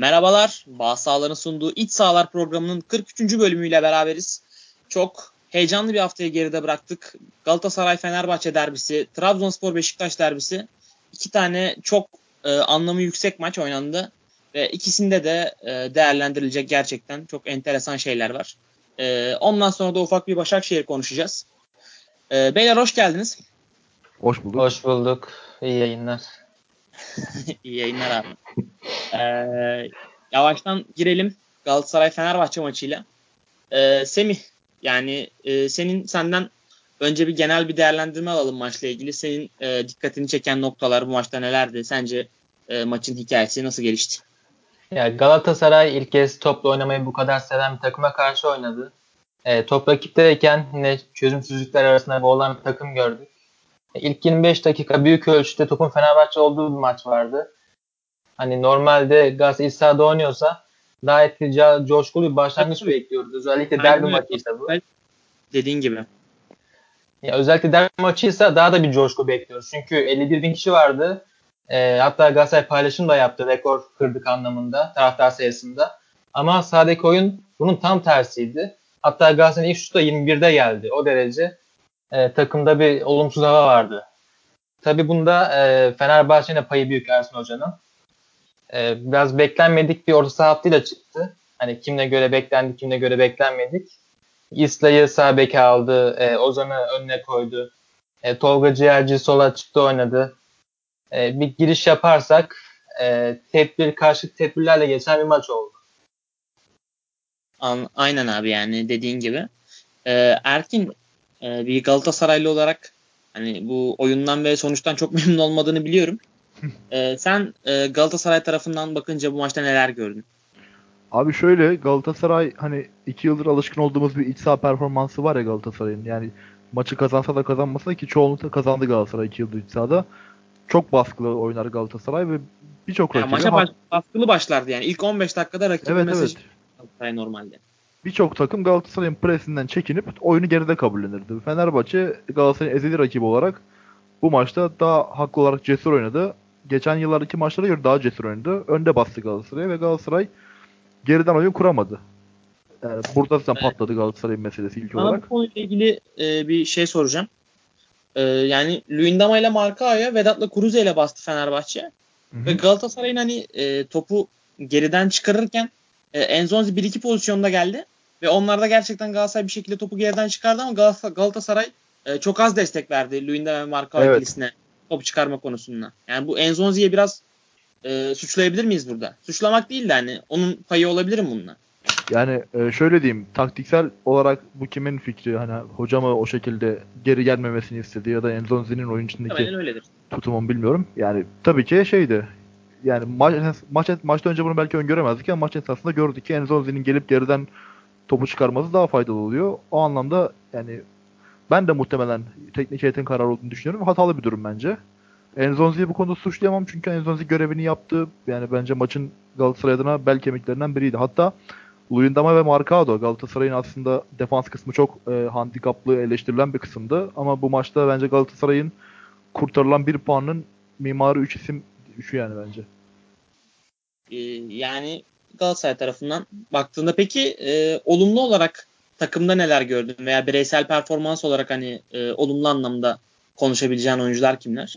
Merhabalar, Bağ Sağlar'ın sunduğu İç Sağlar programının 43. bölümüyle beraberiz. Çok heyecanlı bir haftayı geride bıraktık. Galatasaray-Fenerbahçe derbisi, Trabzonspor-Beşiktaş derbisi. İki tane çok e, anlamı yüksek maç oynandı. Ve ikisinde de e, değerlendirilecek gerçekten çok enteresan şeyler var. E, ondan sonra da ufak bir Başakşehir konuşacağız. E, beyler hoş geldiniz. Hoş bulduk. Hoş bulduk. İyi yayınlar. İyi yayınlar abi. Ee, yavaştan girelim Galatasaray-Fenerbahçe maçıyla. Ee, Semih yani e, senin senden önce bir genel bir değerlendirme alalım maçla ilgili. Senin e, dikkatini çeken noktalar bu maçta nelerdi? Sence e, maçın hikayesi nasıl gelişti? Ya Galatasaray ilk kez topla oynamayı bu kadar seven bir takıma karşı oynadı. E, top rakipteyken yine çözümsüzlükler arasında boğulan bir takım gördük. İlk 25 dakika büyük ölçüde topun Fenerbahçe olduğu bir maç vardı. Hani normalde Galatasaray iç sahada oynuyorsa daha etkili, coşkulu bir başlangıç bekliyoruz. Özellikle derbi maçıysa bu. Dediğin gibi. Ya özellikle derbi maçıysa daha da bir coşku bekliyoruz. Çünkü 51 bin kişi vardı. E, hatta Galatasaray paylaşım da yaptı. Rekor kırdık anlamında taraftar sayısında. Ama sahadaki oyun bunun tam tersiydi. Hatta Galatasaray'ın ilk şutu da 21'de geldi. O derece e, takımda bir olumsuz hava vardı. Tabii bunda e, Fenerbahçe'nin payı büyük Ersun Hoca'nın. E, biraz beklenmedik bir orta saha hattıyla çıktı. Hani kimle göre beklendik, kimle göre beklenmedik. İsla'yı sağ beke aldı, e, Ozan'ı önüne koydu. E, Tolga Ciğerci sola çıktı oynadı. E, bir giriş yaparsak e, tedbir karşı tedbirlerle geçen bir maç oldu. Aynen abi yani dediğin gibi. E, Erkin e, bir Galatasaraylı olarak hani bu oyundan ve sonuçtan çok memnun olmadığını biliyorum. e, sen e, Galatasaray tarafından bakınca bu maçta neler gördün? Abi şöyle Galatasaray hani iki yıldır alışkın olduğumuz bir iç saha performansı var ya Galatasaray'ın. Yani maçı kazansa da kazanmasa ki çoğunlukla kazandı Galatasaray iki yıldır iç sahada. Çok baskılı oynar Galatasaray ve birçok rakibi... maça baş, baskılı başlardı yani. ilk 15 dakikada rakibin evet, mesajı evet. Galatasaray normalde birçok takım Galatasaray'ın presinden çekinip oyunu geride kabullenirdi. Fenerbahçe Galatasaray'ın ezeli rakibi olarak bu maçta daha haklı olarak cesur oynadı. Geçen yıllardaki maçlara göre daha cesur oynadı. Önde bastı Galatasaray ve Galatasaray geriden oyun kuramadı. Yani burada zaten evet. patladı Galatasaray'ın meselesi ilk Bana olarak. bu konuyla ilgili e, bir şey soracağım. E, yani Luyendama ile Markao'ya Vedat'la Kuruze ile bastı Fenerbahçe. Hı-hı. Ve Galatasaray'ın hani e, topu geriden çıkarırken e, Enzonzi 1-2 pozisyonda geldi. Ve onlarda gerçekten Galatasaray bir şekilde topu geriden çıkardı ama Galatasaray e, çok az destek verdi Luyendama ve Marka evet. ikilisine top çıkarma konusunda. Yani bu Enzonzi'ye biraz e, suçlayabilir miyiz burada? Suçlamak değil de hani onun payı olabilir mi bununla? Yani e, şöyle diyeyim taktiksel olarak bu kimin fikri hani hoca mı o şekilde geri gelmemesini istedi ya da Enzonzi'nin oyun içindeki tutumunu bilmiyorum. Yani tabii ki şeydi yani maç, maç maçtan önce bunu belki öngöremezdik ama maç esnasında gördük ki Enzonzi'nin gelip geriden topu çıkarması daha faydalı oluyor. O anlamda yani ben de muhtemelen teknik heyetin kararı olduğunu düşünüyorum. Hatalı bir durum bence. Enzonzi'yi bu konuda suçlayamam çünkü Enzonzi görevini yaptı. Yani bence maçın Galatasaray adına bel kemiklerinden biriydi. Hatta Luyendama ve Marcado Galatasaray'ın aslında defans kısmı çok e, handikaplı eleştirilen bir kısımdı. Ama bu maçta bence Galatasaray'ın kurtarılan bir puanın mimarı 3 isim 3'ü yani bence. Ee, yani Galatasaray tarafından baktığında peki e, olumlu olarak takımda neler gördün veya bireysel performans olarak hani e, olumlu anlamda konuşabileceğin oyuncular kimler?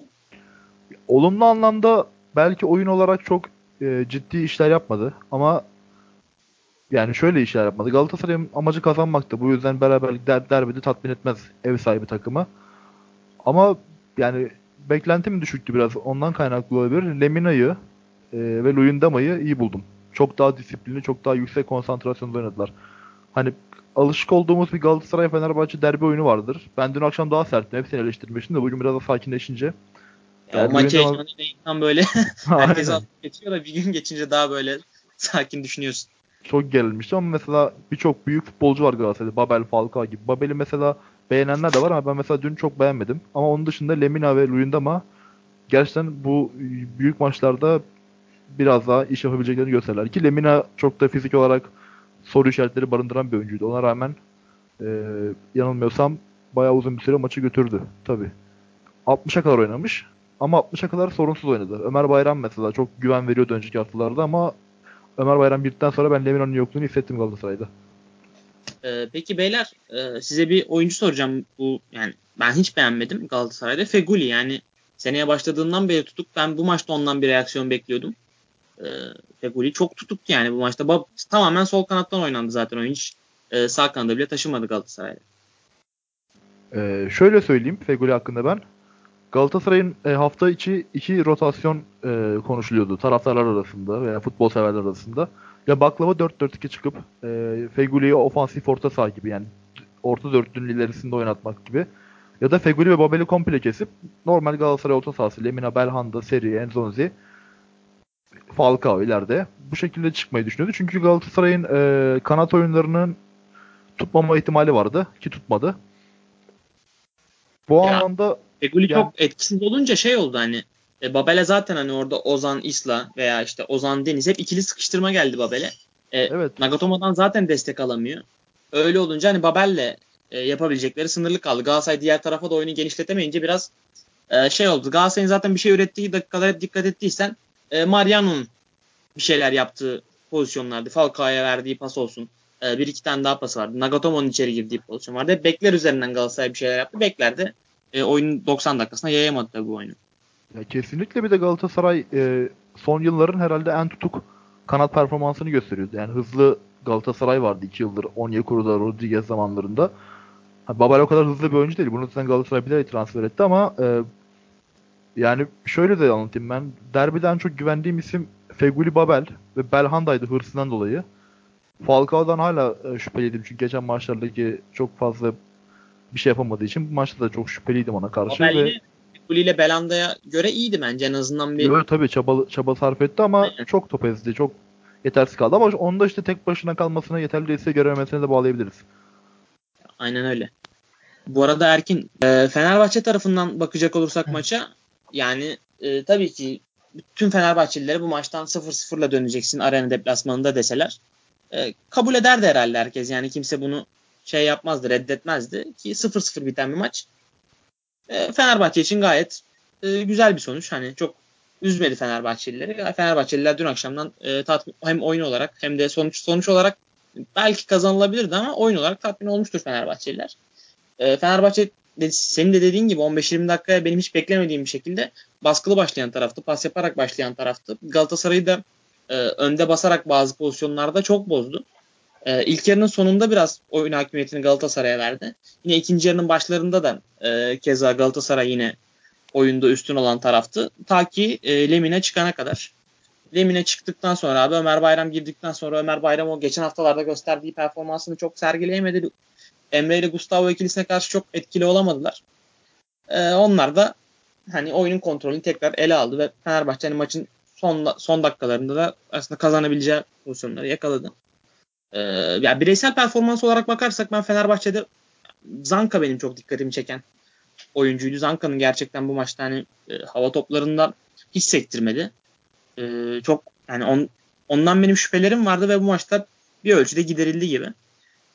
Olumlu anlamda belki oyun olarak çok e, ciddi işler yapmadı ama yani şöyle işler yapmadı. Galatasaray'ın amacı kazanmaktı. Bu yüzden beraberlik der, derbide tatmin etmez ev sahibi takımı. Ama yani beklentim düşüktü biraz. Ondan kaynaklı olabilir. Lemina'yı e, ve Luyendama'yı iyi buldum çok daha disiplinli, çok daha yüksek konsantrasyonda oynadılar. Hani alışık olduğumuz bir Galatasaray Fenerbahçe derbi oyunu vardır. Ben dün akşam daha serttim. Hepsini eleştirmiştim de bugün biraz da sakinleşince. Ya, o maç heyecanı insan böyle herkes geçiyor da bir gün geçince daha böyle sakin düşünüyorsun. Çok gerilmişti ama mesela birçok büyük futbolcu var Galatasaray'da. Babel, Falcao gibi. Babel'i mesela beğenenler de var ama ben mesela dün çok beğenmedim. Ama onun dışında Lemina ve Luyendama gerçekten bu büyük maçlarda biraz daha iş yapabileceklerini gösterirler. Ki Lemina çok da fizik olarak soru işaretleri barındıran bir oyuncuydu. Ona rağmen e, yanılmıyorsam bayağı uzun bir süre maçı götürdü. Tabi. 60'a kadar oynamış. Ama 60'a kadar sorunsuz oynadı. Ömer Bayram mesela çok güven veriyordu önceki haftalarda ama Ömer Bayram girdikten sonra ben Lemiro'nun yokluğunu hissettim Galatasaray'da. Ee, peki beyler e, size bir oyuncu soracağım. Bu yani ben hiç beğenmedim Galatasaray'da. Feguli yani seneye başladığından beri tutuk. Ben bu maçta ondan bir reaksiyon bekliyordum. Ee, Feguli çok tutuk yani bu maçta. Bab, tamamen sol kanattan oynandı zaten oyun. Hiç e, sağ kanada bile taşımadı Galatasaray'da. Ee, şöyle söyleyeyim Feguli hakkında ben. Galatasaray'ın e, hafta içi iki rotasyon e, konuşuluyordu taraftarlar arasında veya futbol severler arasında. Ya baklava 4-4-2 çıkıp e, Feguli'yi ofansif orta saha gibi yani orta dörtlünün ilerisinde oynatmak gibi. Ya da Feguli ve Babel'i komple kesip normal Galatasaray orta sahası Lemina, Belhanda, Seri, Enzonzi, Falcao ileride bu şekilde çıkmayı düşünüyordu. Çünkü Galatasaray'ın e, kanat oyunlarının tutmama ihtimali vardı ki tutmadı. Bu ya, anlamda Feguli yani, çok etkisiz olunca şey oldu hani e, Babel'e zaten hani orada Ozan Isla veya işte Ozan Deniz hep ikili sıkıştırma geldi Babel'e. E, evet. Nagatomo'dan zaten destek alamıyor. Öyle olunca hani Babel'le e, yapabilecekleri sınırlı kaldı. Galatasaray diğer tarafa da oyunu genişletemeyince biraz e, şey oldu. Galatasaray'ın zaten bir şey ürettiği dakikalara hep dikkat ettiysen e, Mariano'nun bir şeyler yaptığı pozisyonlardı. Falcao'ya verdiği pas olsun. E, bir iki tane daha pas vardı. Nagatomo'nun içeri girdiği pozisyon vardı. Bekler üzerinden Galatasaray bir şeyler yaptı. Bekler de e, oyunun 90 dakikasına yayamadı tabii bu oyunu. Ya kesinlikle bir de Galatasaray e, son yılların herhalde en tutuk kanat performansını gösteriyordu. Yani hızlı Galatasaray vardı 2 yıldır Onyekuru'da, Rodriguez zamanlarında. Ha, Babel o kadar hızlı bir oyuncu değil. Bunu zaten Galatasaray bilerek transfer etti ama e, yani şöyle de anlatayım ben. Derbiden çok güvendiğim isim Feguli Babel ve Belhanda'ydı hırsından dolayı. Falcao'dan hala e, şüpheliydim çünkü geçen maçlardaki çok fazla bir şey yapamadığı için bu maçta da çok şüpheliydim ona karşı. Babel ve... Feguli ile Belanda'ya göre iyiydi bence en azından bir. Evet tabii çaba, çaba sarf etti ama Aynen. çok top ezdi. Çok yetersiz kaldı ama onda işte tek başına kalmasına yeterli değilse görememesine de bağlayabiliriz. Aynen öyle. Bu arada Erkin e, Fenerbahçe tarafından bakacak olursak maça yani e, tabii ki tüm Fenerbahçelilere bu maçtan 0-0'la döneceksin arena deplasmanında deseler e, kabul ederdi herhalde herkes. Yani kimse bunu şey yapmazdı, reddetmezdi ki 0-0 biten bir maç. E, Fenerbahçe için gayet e, güzel bir sonuç. Hani çok üzmedi Fenerbahçelileri. Fenerbahçeliler dün akşamdan e, hem oyun olarak hem de sonuç sonuç olarak belki kazanılabilirdi ama oyun olarak tatmin olmuştur Fenerbahçeliler. Fenerbahçe senin de dediğin gibi 15-20 dakikaya benim hiç beklemediğim bir şekilde baskılı başlayan taraftı. Pas yaparak başlayan taraftı. Galatasaray'ı da önde basarak bazı pozisyonlarda çok bozdu. E, ilk yarının sonunda biraz oyun hakimiyetini Galatasaray'a verdi. Yine ikinci yarının başlarında da e, keza Galatasaray yine oyunda üstün olan taraftı. Ta ki e, Lemine çıkana kadar. Lemine çıktıktan sonra abi Ömer Bayram girdikten sonra Ömer Bayram o geçen haftalarda gösterdiği performansını çok sergileyemedi. Emre ile Gustavo ikilisine karşı çok etkili olamadılar. Ee, onlar da hani oyunun kontrolünü tekrar ele aldı ve Fenerbahçe hani maçın son son dakikalarında da aslında kazanabileceği pozisyonları yakaladı. Ee, yani bireysel performans olarak bakarsak ben Fenerbahçe'de Zanka benim çok dikkatimi çeken oyuncuydu. Zanka'nın gerçekten bu maçta hani e, hava toplarında hiç sektirmedi. E, çok yani on, ondan benim şüphelerim vardı ve bu maçta bir ölçüde giderildi gibi.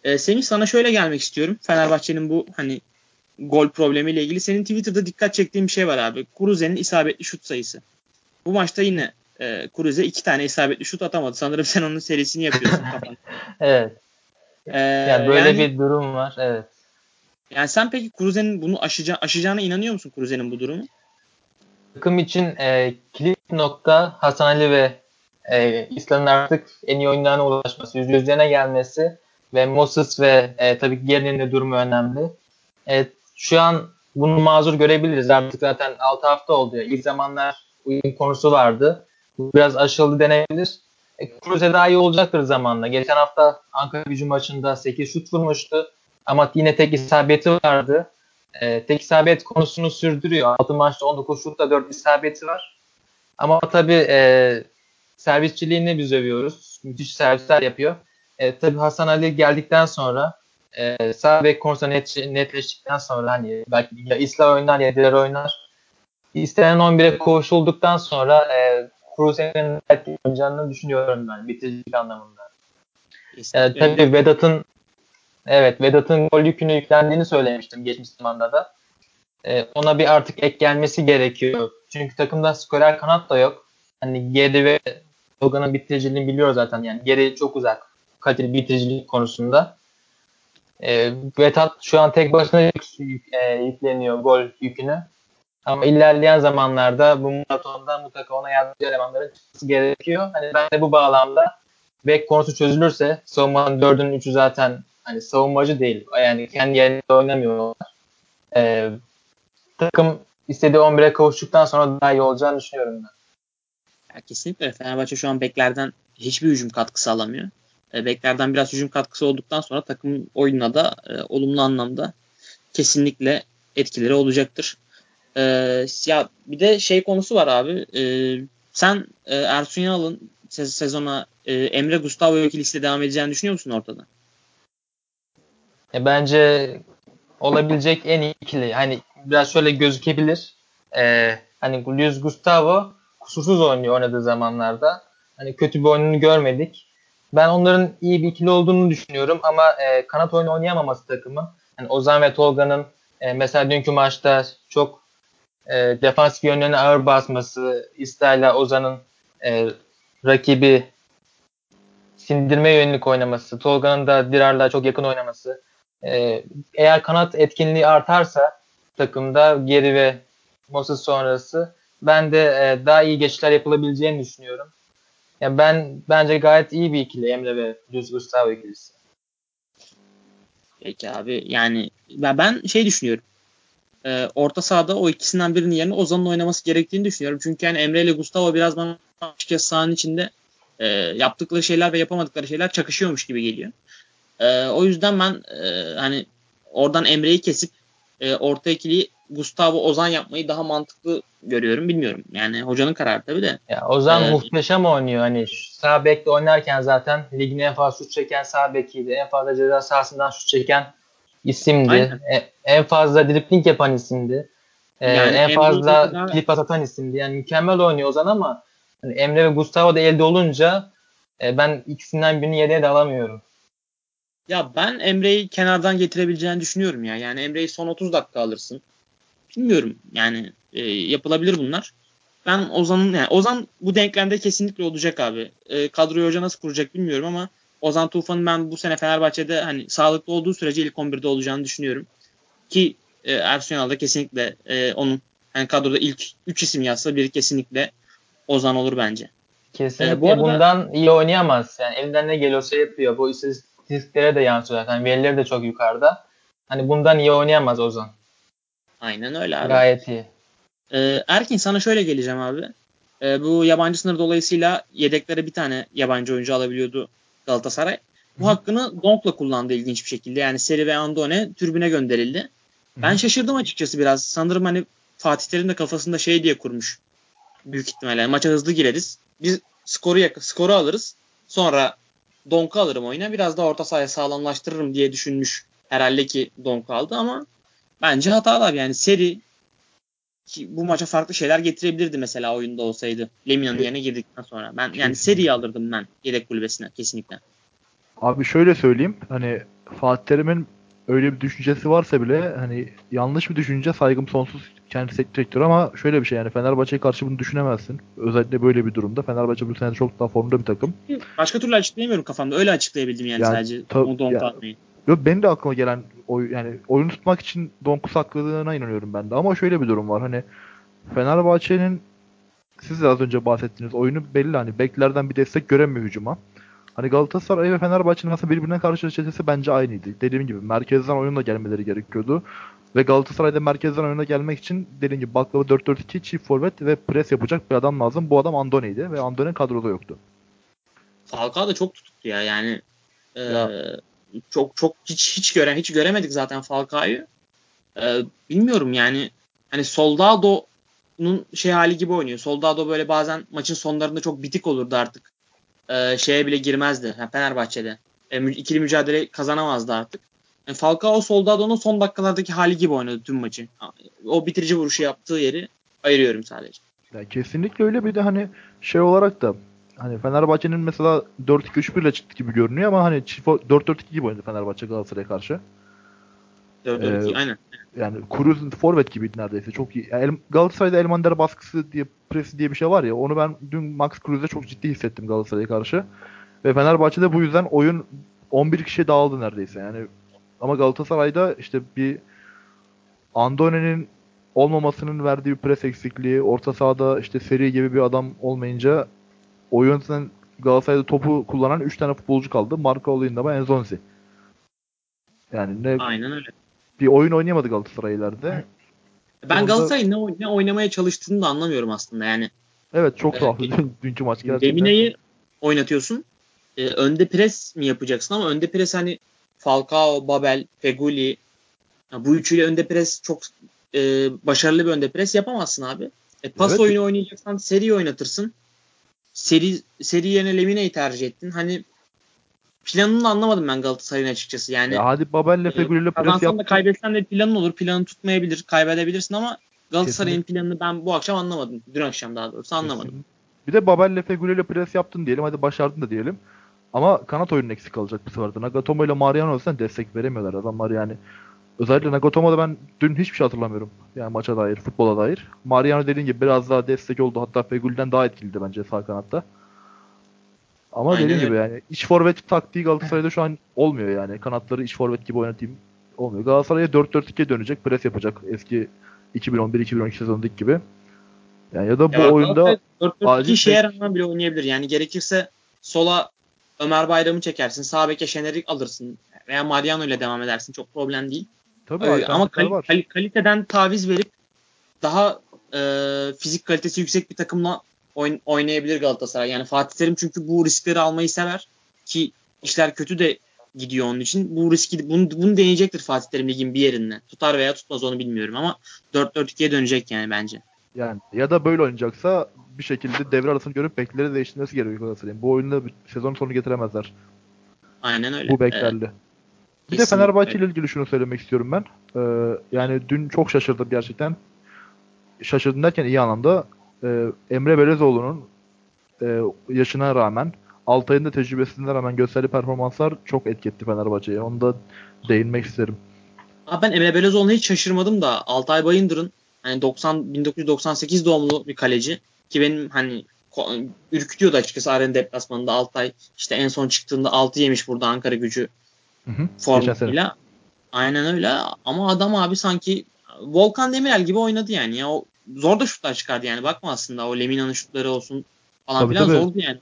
E, Semih sana şöyle gelmek istiyorum. Fenerbahçe'nin bu hani gol problemiyle ilgili senin Twitter'da dikkat çektiğin bir şey var abi. Kuruze'nin isabetli şut sayısı. Bu maçta yine e, Kuruze iki tane isabetli şut atamadı. Sanırım sen onun serisini yapıyorsun evet. Ee, yani böyle yani, bir durum var. Evet. Yani sen peki Kuruze'nin bunu aşaca aşacağına inanıyor musun Kuruze'nin bu durumu? Takım için e, kilit nokta Hasan Ali ve e, İslam'ın artık en iyi oyunlarına ulaşması, yüz yüzlerine gelmesi ve Moses ve e, tabii ki Geri'nin de durumu önemli. Evet, şu an bunu mazur görebiliriz. Artık zaten 6 hafta oldu. Ya. İlk zamanlar uyum konusu vardı. Biraz aşıldı denebilir. E, Cruze daha iyi olacaktır zamanla. Geçen hafta Ankara gücü maçında 8 şut vurmuştu. Ama yine tek isabeti vardı. E, tek isabet konusunu sürdürüyor. 6 maçta 19 şutta 4 isabeti var. Ama tabii e, servisçiliğini biz övüyoruz. Müthiş servisler yapıyor. E, tabii Hasan Ali geldikten sonra e, sağ bek konusunda net, netleştikten sonra hani belki ya İsla oynar ya diğer oynar. İstenen 11'e koşulduktan sonra e, Cruze'nin oynayacağını düşünüyorum ben bitiricilik anlamında. E, tabii Vedat'ın evet Vedat'ın gol yükünü yüklendiğini söylemiştim geçmiş zamanda da. E, ona bir artık ek gelmesi gerekiyor. Çünkü takımda skorer kanat da yok. Hani Gedi ve Tolga'nın bitiriciliğini biliyor zaten yani geri çok uzak kaliteli bitiricilik konusunda. E, Vetat şu an tek başına yük, e, yükleniyor gol yükünü. Ama ilerleyen zamanlarda bu maratonda mutlaka ona yardımcı elemanların çıkması gerekiyor. Hani ben de bu bağlamda bek konusu çözülürse savunmanın dördünün üçü zaten hani savunmacı değil. Yani kendi yerinde oynamıyorlar. Ee, takım istediği 11'e kavuştuktan sonra daha iyi olacağını düşünüyorum ben. Ya kesinlikle Fenerbahçe şu an beklerden hiçbir hücum katkısı alamıyor. E, beklerden biraz hücum katkısı olduktan sonra takım oyununa da e, olumlu anlamda kesinlikle etkileri olacaktır. E, ya bir de şey konusu var abi. E, sen e, Ersun Yanal'ın sezona e, Emre Gustavo ikilisiyle devam edeceğini düşünüyor musun ortada? E, bence olabilecek en iyi ikili. Hani biraz şöyle gözükebilir. E, hani Luis Gustavo kusursuz oynuyor oynadığı zamanlarda. Hani kötü bir oyununu görmedik. Ben onların iyi bir ikili olduğunu düşünüyorum ama e, kanat oyunu oynayamaması takımı. Yani Ozan ve Tolga'nın e, mesela dünkü maçta çok e, defansif yönlerine ağır basması, İsta'yla Ozan'ın e, rakibi sindirme yönelik oynaması, Tolga'nın da Dirar'la çok yakın oynaması. E, eğer kanat etkinliği artarsa takımda geri ve Moses sonrası ben de e, daha iyi geçişler yapılabileceğini düşünüyorum. Yani ben bence gayet iyi bir ikili Emre ve Luis Gustavo ikilisi. Peki abi yani ben şey düşünüyorum. E, orta sahada o ikisinden birinin yerine Ozan'ın oynaması gerektiğini düşünüyorum. Çünkü yani Emre ile Gustavo biraz bana açıkçası sahanın içinde e, yaptıkları şeyler ve yapamadıkları şeyler çakışıyormuş gibi geliyor. E, o yüzden ben e, hani oradan Emre'yi kesip e, orta ikili Gustavo Ozan yapmayı daha mantıklı görüyorum. Bilmiyorum. Yani hocanın kararı tabii de. Ya Ozan ee, muhteşem oynuyor. Hani sağ bekle oynarken zaten ligin en fazla şut çeken sağ bekiydi. En fazla ceza sahasından şut çeken isimdi. E, en fazla dripling yapan isimdi. E, yani en fazla daha... klip atan isimdi. Yani mükemmel oynuyor Ozan ama hani Emre ve Gustavo da elde olunca e, ben ikisinden birini yedeğe de alamıyorum. Ya ben Emre'yi kenardan getirebileceğini düşünüyorum ya. Yani Emre'yi son 30 dakika alırsın. Bilmiyorum yani e, yapılabilir bunlar. Ben Ozan'ın yani Ozan bu denklemde kesinlikle olacak abi. E, kadroyu hoca nasıl kuracak bilmiyorum ama Ozan Tufan'ın ben bu sene Fenerbahçe'de hani sağlıklı olduğu sürece ilk 11'de olacağını düşünüyorum. Ki e, Ersun Yanal da kesinlikle e, onun yani kadroda ilk 3 isim yazsa biri kesinlikle Ozan olur bence. Kesinlikle ee, bu arada, bundan iyi oynayamaz. Yani elinden ne geliyorsa yapıyor. Bu istatistiklere de yansıyor zaten. Verileri de çok yukarıda. Hani bundan iyi oynayamaz Ozan. Aynen öyle abi. Gayet iyi. Ee, Erkin sana şöyle geleceğim abi. Ee, bu yabancı sınır dolayısıyla yedeklere bir tane yabancı oyuncu alabiliyordu Galatasaray. Bu Hı. hakkını Donk'la kullandı ilginç bir şekilde. Yani Seri ve Andone türbüne gönderildi. Hı. Ben şaşırdım açıkçası biraz. Sanırım hani Fatih Terim de kafasında şey diye kurmuş. Büyük ihtimalle. Yani maça hızlı gireriz. Biz skoru yak skoru alırız. Sonra Donk'u alırım oyuna. Biraz da orta sahaya sağlamlaştırırım diye düşünmüş herhalde ki Donk aldı ama bence hatalar yani seri ki bu maça farklı şeyler getirebilirdi mesela oyunda olsaydı. Lemina'nın yerine girdikten sonra. Ben yani seriyi alırdım ben yedek kulübesine kesinlikle. Abi şöyle söyleyeyim. Hani Fatih Terim'in öyle bir düşüncesi varsa bile hani yanlış bir düşünce saygım sonsuz kendisi direktör ama şöyle bir şey yani Fenerbahçe'ye karşı bunu düşünemezsin. Özellikle böyle bir durumda. Fenerbahçe bu sene çok daha formda bir takım. Başka türlü açıklayamıyorum kafamda. Öyle açıklayabildim yani, yani sadece. Ta- ya, Yok benim de aklıma gelen oy, yani oyunu tutmak için Donku sakladığına inanıyorum ben de. Ama şöyle bir durum var. Hani Fenerbahçe'nin siz de az önce bahsettiğiniz oyunu belli hani beklerden bir destek göremiyor hücuma. Hani Galatasaray ve Fenerbahçe'nin aslında birbirine karşı çetesi bence aynıydı. Dediğim gibi merkezden oyunla gelmeleri gerekiyordu. Ve Galatasaray'da merkezden oyuna gelmek için dediğim gibi baklava 4-4-2 çift forvet ve pres yapacak bir adam lazım. Bu adam Andone'ydi ve Andone kadroda yoktu. Falcao da çok tutuktu ya yani. E, ya çok çok hiç hiç gören hiç göremedik zaten Falcao'yu. Ee, bilmiyorum yani hani Soldado'nun şey hali gibi oynuyor. Soldado böyle bazen maçın sonlarında çok bitik olurdu artık. Ee, şeye bile girmezdi yani Fenerbahçe'de. E, ikili mücadele kazanamazdı artık. Yani Falcao Soldado'nun son dakikalardaki hali gibi oynadı tüm maçı. O bitirici vuruşu yaptığı yeri ayırıyorum sadece. Ya kesinlikle öyle bir de hani şey olarak da hani Fenerbahçe'nin mesela 4-2-3-1 ile çıktı gibi görünüyor ama hani 4-4-2 gibi oynadı Fenerbahçe Galatasaray'a karşı. 4-4-2 ee, aynen. Yani Cruz forvet gibiydi neredeyse. Çok iyi. Yani Galatasaray'da Elmander baskısı diye presi diye bir şey var ya. Onu ben dün Max Cruz'da çok ciddi hissettim Galatasaray'a karşı. Ve Fenerbahçe'de bu yüzden oyun 11 kişi dağıldı neredeyse. Yani ama Galatasaray'da işte bir Andone'nin olmamasının verdiği bir pres eksikliği, orta sahada işte seri gibi bir adam olmayınca oyunun Galatasaray'da topu kullanan 3 tane futbolcu kaldı. Marco Luyendama, Enzonzi. Yani ne Aynen öyle. Bir oyun oynayamadı Galatasaray ileride. Ben Galatasaray'ın ne, ne oynamaya çalıştığını da anlamıyorum aslında yani. Evet çok ee, tuhaf dünkü maç gerçekten. Demine'yi oynatıyorsun. Ee, önde pres mi yapacaksın ama önde pres hani Falcao, Babel, Feguli bu üçüyle önde pres çok e, başarılı bir önde pres yapamazsın abi. E, pas evet. oyunu oynayacaksan seri oynatırsın. Seri seri yerine Lemine'yi tercih ettin. Hani planını anlamadım ben Galatasaray'ın açıkçası. Yani ya hadi Babel'le Fegüli'yle pres yap. da kaybetsen de planın olur. Planı tutmayabilir. Kaybedebilirsin ama Galatasaray'ın planını ben bu akşam anlamadım. Dün akşam daha doğrusu anlamadım. Kesinlikle. Bir de Babel'le Fegüli'yle pres yaptın diyelim. Hadi başardın da diyelim. Ama kanat oyunun eksik kalacak bu sefer de. Nagatomo ile Mariano olsan destek veremiyorlar adamlar yani. Özellikle Nagatomo'da ben dün hiçbir şey hatırlamıyorum. Yani maça dair, futbola dair. Mariano dediğin gibi biraz daha destek oldu. Hatta Fegül'den daha etkiliydi bence sağ kanatta. Ama Aynen dediğim gibi yani iç forvet taktiği Galatasaray'da şu an olmuyor yani. Kanatları iç forvet gibi oynatayım olmuyor. Galatasaray'a 4-4-2'ye dönecek. Pres yapacak. Eski 2011-2012 sezonundaki gibi. Yani ya da bu ya oyunda 4-4-2 işe yaramadan bile oynayabilir. Yani gerekirse sola Ömer Bayram'ı çekersin. Sağ beke Şener'i alırsın. Veya Mariano ile devam edersin. Çok problem değil. Tabii ee, ama kal- var. Kal- kaliteden taviz verip daha e, fizik kalitesi yüksek bir takımla oyn- oynayabilir Galatasaray. Yani Fatih Terim çünkü bu riskleri almayı sever ki işler kötü de gidiyor onun için. Bu riski bunu, bunu deneyecektir Fatih Terim ligin bir yerinde. Tutar veya tutmaz onu bilmiyorum ama 4-4-2'ye dönecek yani bence. Yani ya da böyle oynayacaksa bir şekilde devre arasını görüp bekleri değiştirmesi gerekiyor Galatasaray'ın. Bu oyunda sezon sonu getiremezler. Aynen öyle. Bu beklerle. Evet. Bir Kesinlikle. de Fenerbahçe ile ilgili şunu söylemek istiyorum ben. Ee, yani dün çok şaşırdım gerçekten. Şaşırdım derken iyi anlamda. Ee, Emre Belezoğlu'nun e, yaşına rağmen Altay'ın da tecrübesine rağmen gösterdiği performanslar çok etki etti Fenerbahçe'ye. Onu da değinmek isterim. Abi ben Emre Belezoğlu'na hiç şaşırmadım da Altay Bayındır'ın hani 90 1998 doğumlu bir kaleci ki benim hani ürkütüyordu açıkçası Aren deplasmanında Altay işte en son çıktığında 6 yemiş burada Ankara gücü formuyla. Aynen öyle ama adam abi sanki Volkan Demirel gibi oynadı yani. Ya o zor da şutlar çıkardı yani. Bakma aslında o Lemina'nın şutları olsun falan tabii, filan tabii. zordu yani.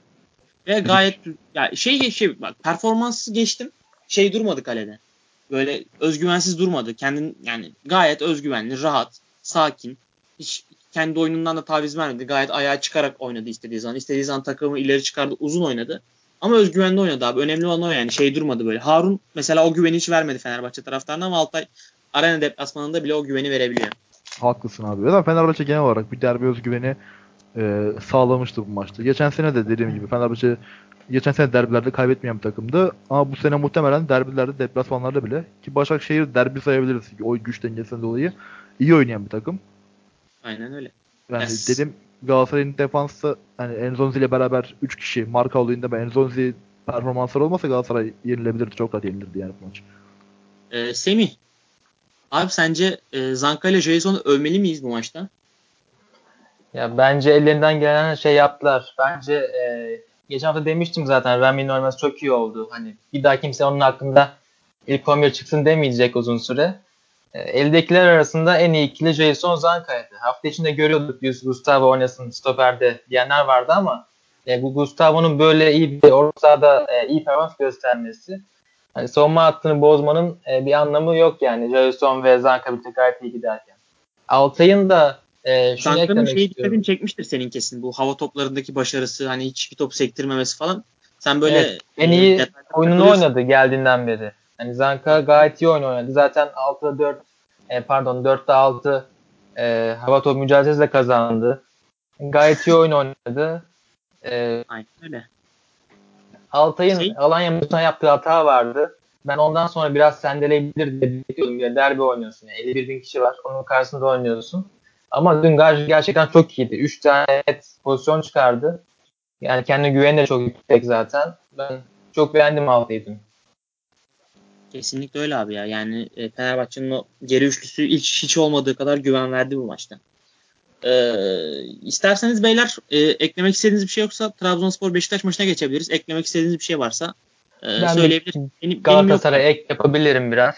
Ve gayet ya şey şey bak performansı geçtim. Şey durmadı kalede. Böyle özgüvensiz durmadı. Kendin yani gayet özgüvenli, rahat, sakin. Hiç kendi oyunundan da taviz vermedi. Gayet ayağa çıkarak oynadı istediği zaman. İstediği zaman takımı ileri çıkardı, uzun oynadı. Ama özgüvenli oynadı abi. Önemli olan o yani. Şey durmadı böyle. Harun mesela o güveni hiç vermedi Fenerbahçe taraftarına ama Altay arena deplasmanında bile o güveni verebiliyor. Haklısın abi. Zaten Fenerbahçe genel olarak bir derbi özgüveni e, sağlamıştı bu maçta. Geçen sene de dediğim gibi Fenerbahçe geçen sene derbilerde kaybetmeyen bir takımdı. Ama bu sene muhtemelen derbilerde, deplasmanlarda bile ki Başakşehir derbi sayabiliriz o güç dengesinden dolayı iyi oynayan bir takım. Aynen öyle. Yani yes. dedim Galatasaray'ın defansı hani Enzonzi ile beraber 3 kişi marka olayında ben Enzonzi performanslar olmasa Galatasaray yenilebilirdi. Çok rahat yenilirdi yani bu maç. Ee, Semih Abi sence e, Zanka ile Jason'u övmeli miyiz bu maçta? Ya bence ellerinden gelen şey yaptılar. Bence e, geçen hafta demiştim zaten Rami'nin oynaması çok iyi oldu. Hani bir daha kimse onun hakkında ilk 11 çıksın demeyecek uzun süre. E, eldekiler arasında en iyi ikili Jason Zanka'ydı. Hafta içinde görüyorduk Gustavo oynasın stoperde diyenler vardı ama e, bu Gustavo'nun böyle iyi bir orta sahada e, iyi performans göstermesi hani savunma hattını bozmanın e, bir anlamı yok yani. Jason ve Zanka birlikte gayet iyi giderken. Altay'ın da e, şunu Zanka'nın şeyi dikkatini çekmiştir senin kesin. Bu hava toplarındaki başarısı hani hiçbir top sektirmemesi falan. Sen böyle evet, en iyi e, oyununu oynadı geldiğinden beri. Hani Zanka gayet iyi oyun oynadı. Zaten 6'da 4 e, pardon 4'te 6 e, hava top mücadelesi de kazandı. Gayet iyi oyun oynadı. E, Aynen öyle. Altay'ın şey? Alanya maçına yaptığı hata vardı. Ben ondan sonra biraz sendeleyebilir diye bekliyordum. Ya derbi oynuyorsun. Yani 51 bin kişi var. Onun karşısında oynuyorsun. Ama dün gerçekten çok iyiydi. 3 tane net pozisyon çıkardı. Yani kendi güveni de çok yüksek zaten. Ben çok beğendim Altay'ı dün. Kesinlikle öyle abi ya. Yani e, Fenerbahçe'nin o geri üçlüsü hiç, hiç olmadığı kadar güven verdi bu maçta. Ee, isterseniz beyler e, eklemek istediğiniz bir şey yoksa Trabzonspor Beşiktaş maçına geçebiliriz. Eklemek istediğiniz bir şey varsa e, ben söyleyebilirim. Benim, Galatasaray ek yapabilirim biraz.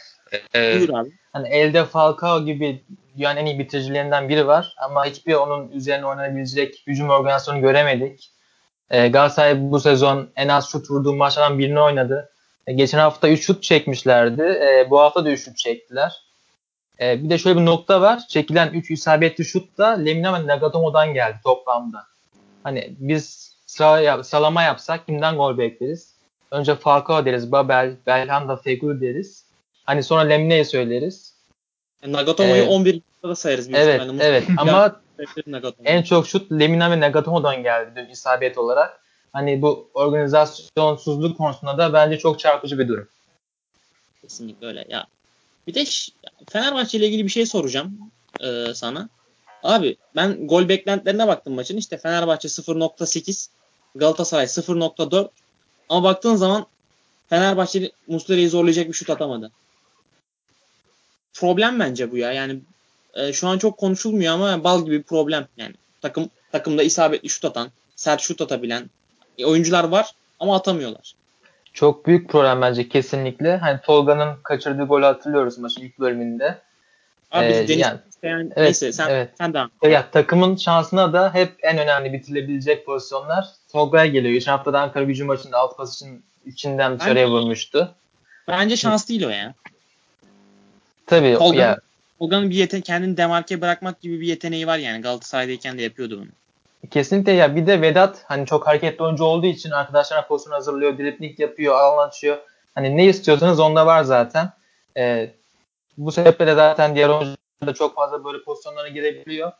Ee, Buyur abi. Hani elde Falcao gibi dünyanın en iyi bitiricilerinden biri var ama hiçbir onun üzerine oynanabilecek hücum organizasyonu göremedik. Ee, Galatasaray bu sezon en az şut vurduğu maçlardan birini oynadı. Ee, geçen hafta 3 şut çekmişlerdi. Ee, bu hafta da 3 şut çektiler. Ee, bir de şöyle bir nokta var. Çekilen 3 isabetli şut da Lemina ve Nagatomo'dan geldi toplamda. Hani biz sıra yap, salama yapsak kimden gol bekleriz? Önce Falcao deriz, Babel, Belhanda, Fegül deriz. Hani sonra Lemine'yi söyleriz. Yani Nagatomo'yu ee, 11 da sayarız. Evet, evet. Ama en çok şut Lemina ve Nagatomo'dan geldi dün isabet olarak. Hani bu organizasyonsuzluk konusunda da bence çok çarpıcı bir durum. Kesinlikle öyle. Ya bir de Fenerbahçe ile ilgili bir şey soracağım e, sana. Abi ben gol beklentilerine baktım maçın. İşte Fenerbahçe 0.8, Galatasaray 0.4. Ama baktığın zaman Fenerbahçe Muslera'yı zorlayacak bir şut atamadı. Problem bence bu ya. Yani e, şu an çok konuşulmuyor ama bal gibi bir problem. Yani takım takımda isabetli şut atan, sert şut atabilen e, oyuncular var ama atamıyorlar. Çok büyük problem bence kesinlikle. Hani Tolga'nın kaçırdığı golü hatırlıyoruz maçın ilk bölümünde. Abi ee, Deniz yani, isteyen, evet, neyse sen, evet. sen devam. Ya, takımın şansına da hep en önemli bitirilebilecek pozisyonlar Tolga'ya geliyor. Geçen hafta Ankara gücü maçında alt pas için içinden dışarıya vurmuştu. Bence şans değil o ya. Tabii Tolga, ya. Tolga'nın bir yeten kendini demarke bırakmak gibi bir yeteneği var yani Galatasaray'dayken de yapıyordu bunu. Kesinlikle ya bir de Vedat hani çok hareketli oyuncu olduğu için arkadaşlarına pozisyon hazırlıyor, dripling yapıyor, alan. Hani ne istiyorsanız onda var zaten. Ee, bu sebeple de zaten diğer oyuncular da çok fazla böyle pozisyonlara girebiliyor.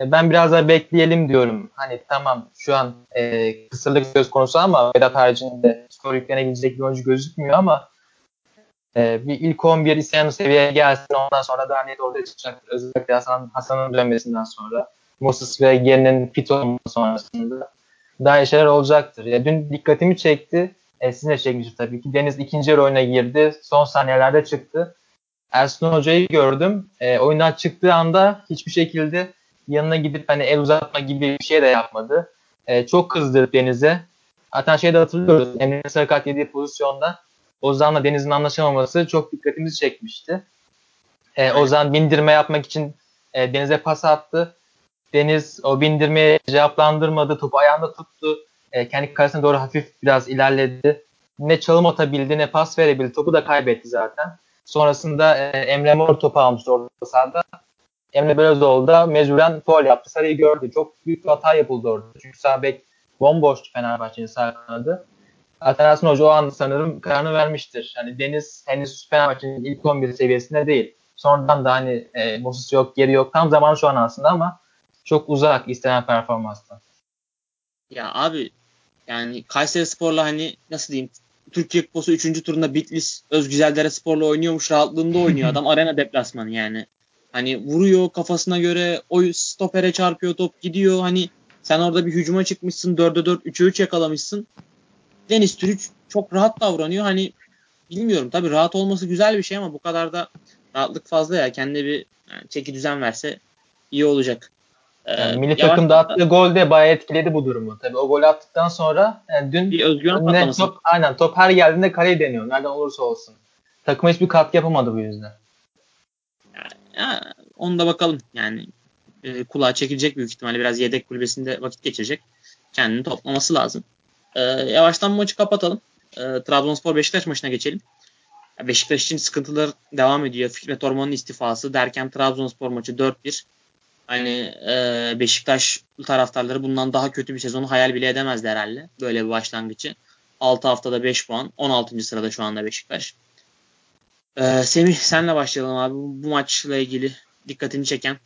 Ee, ben biraz daha bekleyelim diyorum. Hani tamam şu an e, kısırlık söz konusu ama Vedat haricinde skor yüklenebilecek bir oyuncu gözükmüyor ama e, bir ilk 11 isteyen seviyeye gelsin ondan sonra daha net ortaya çıkacak. Özellikle Hasan, Hasan'ın dönmesinden sonra. Moses ve Geri'nin fit olması sonrasında daha iyi şeyler olacaktır. Ya dün dikkatimi çekti. E, sizin de çekmiştir tabii ki. Deniz ikinci yarı oyuna girdi. Son saniyelerde çıktı. Ersun Hoca'yı gördüm. E, oyundan çıktığı anda hiçbir şekilde yanına gidip hani el uzatma gibi bir şey de yapmadı. E, çok kızdı Deniz'e. Zaten şeyde hatırlıyoruz. Emre Sarıkat yediği pozisyonda Ozan'la Deniz'in anlaşamaması çok dikkatimizi çekmişti. E, Ozan bindirme yapmak için e, Deniz'e pas attı. Deniz o bindirmeye cevaplandırmadı. Topu ayağında tuttu. E, kendi kalesine doğru hafif biraz ilerledi. Ne çalım atabildi ne pas verebildi. Topu da kaybetti zaten. Sonrasında e, Emre Mor topu almıştı orta sahada. Emre Belözoğlu da mecburen foul yaptı. Sarıyı gördü. Çok büyük bir hata yapıldı orada. Çünkü sağ bek bomboştu Fenerbahçe'nin sağ kanadı. Zaten Hoca o an sanırım kararını vermiştir. Hani Deniz henüz Fenerbahçe'nin ilk 11 seviyesinde değil. Sonradan da hani e, Moses yok, geri yok. Tam zamanı şu an aslında ama çok uzak istenen performanstan. Ya abi yani Kayseri Spor'la hani nasıl diyeyim Türkiye Kupası 3. turunda Bitlis Özgüzeldere Spor'la oynuyormuş rahatlığında oynuyor adam arena deplasmanı yani. Hani vuruyor kafasına göre o stopere çarpıyor top gidiyor hani sen orada bir hücuma çıkmışsın 4'e 4 3'e 3 yakalamışsın. Deniz Türüç çok rahat davranıyor hani bilmiyorum tabii rahat olması güzel bir şey ama bu kadar da rahatlık fazla ya kendine bir yani çeki düzen verse iyi olacak. Yani milli takımda attığı gol de bayağı etkiledi bu durumu. Tabii o golü attıktan sonra yani dün bir özgüven patlaması. Top, aynen top her geldiğinde kaleye deniyor. Nereden olursa olsun. Takıma hiçbir katkı yapamadı bu yüzden. Ya, ya, onu da bakalım. Yani e, kulağa çekilecek büyük ihtimalle. Biraz yedek kulübesinde vakit geçirecek. Kendini toplaması lazım. E, yavaştan maçı kapatalım. E, Trabzonspor Beşiktaş maçına geçelim. Beşiktaş için sıkıntılar devam ediyor. Fikret Orman'ın istifası derken Trabzonspor maçı 4-1. Hani e, Beşiktaş taraftarları bundan daha kötü bir sezonu hayal bile edemezdi herhalde. Böyle bir başlangıcı. 6 haftada 5 puan. 16. sırada şu anda Beşiktaş. Ee, Semih senle başlayalım abi. Bu, bu maçla ilgili dikkatini çeken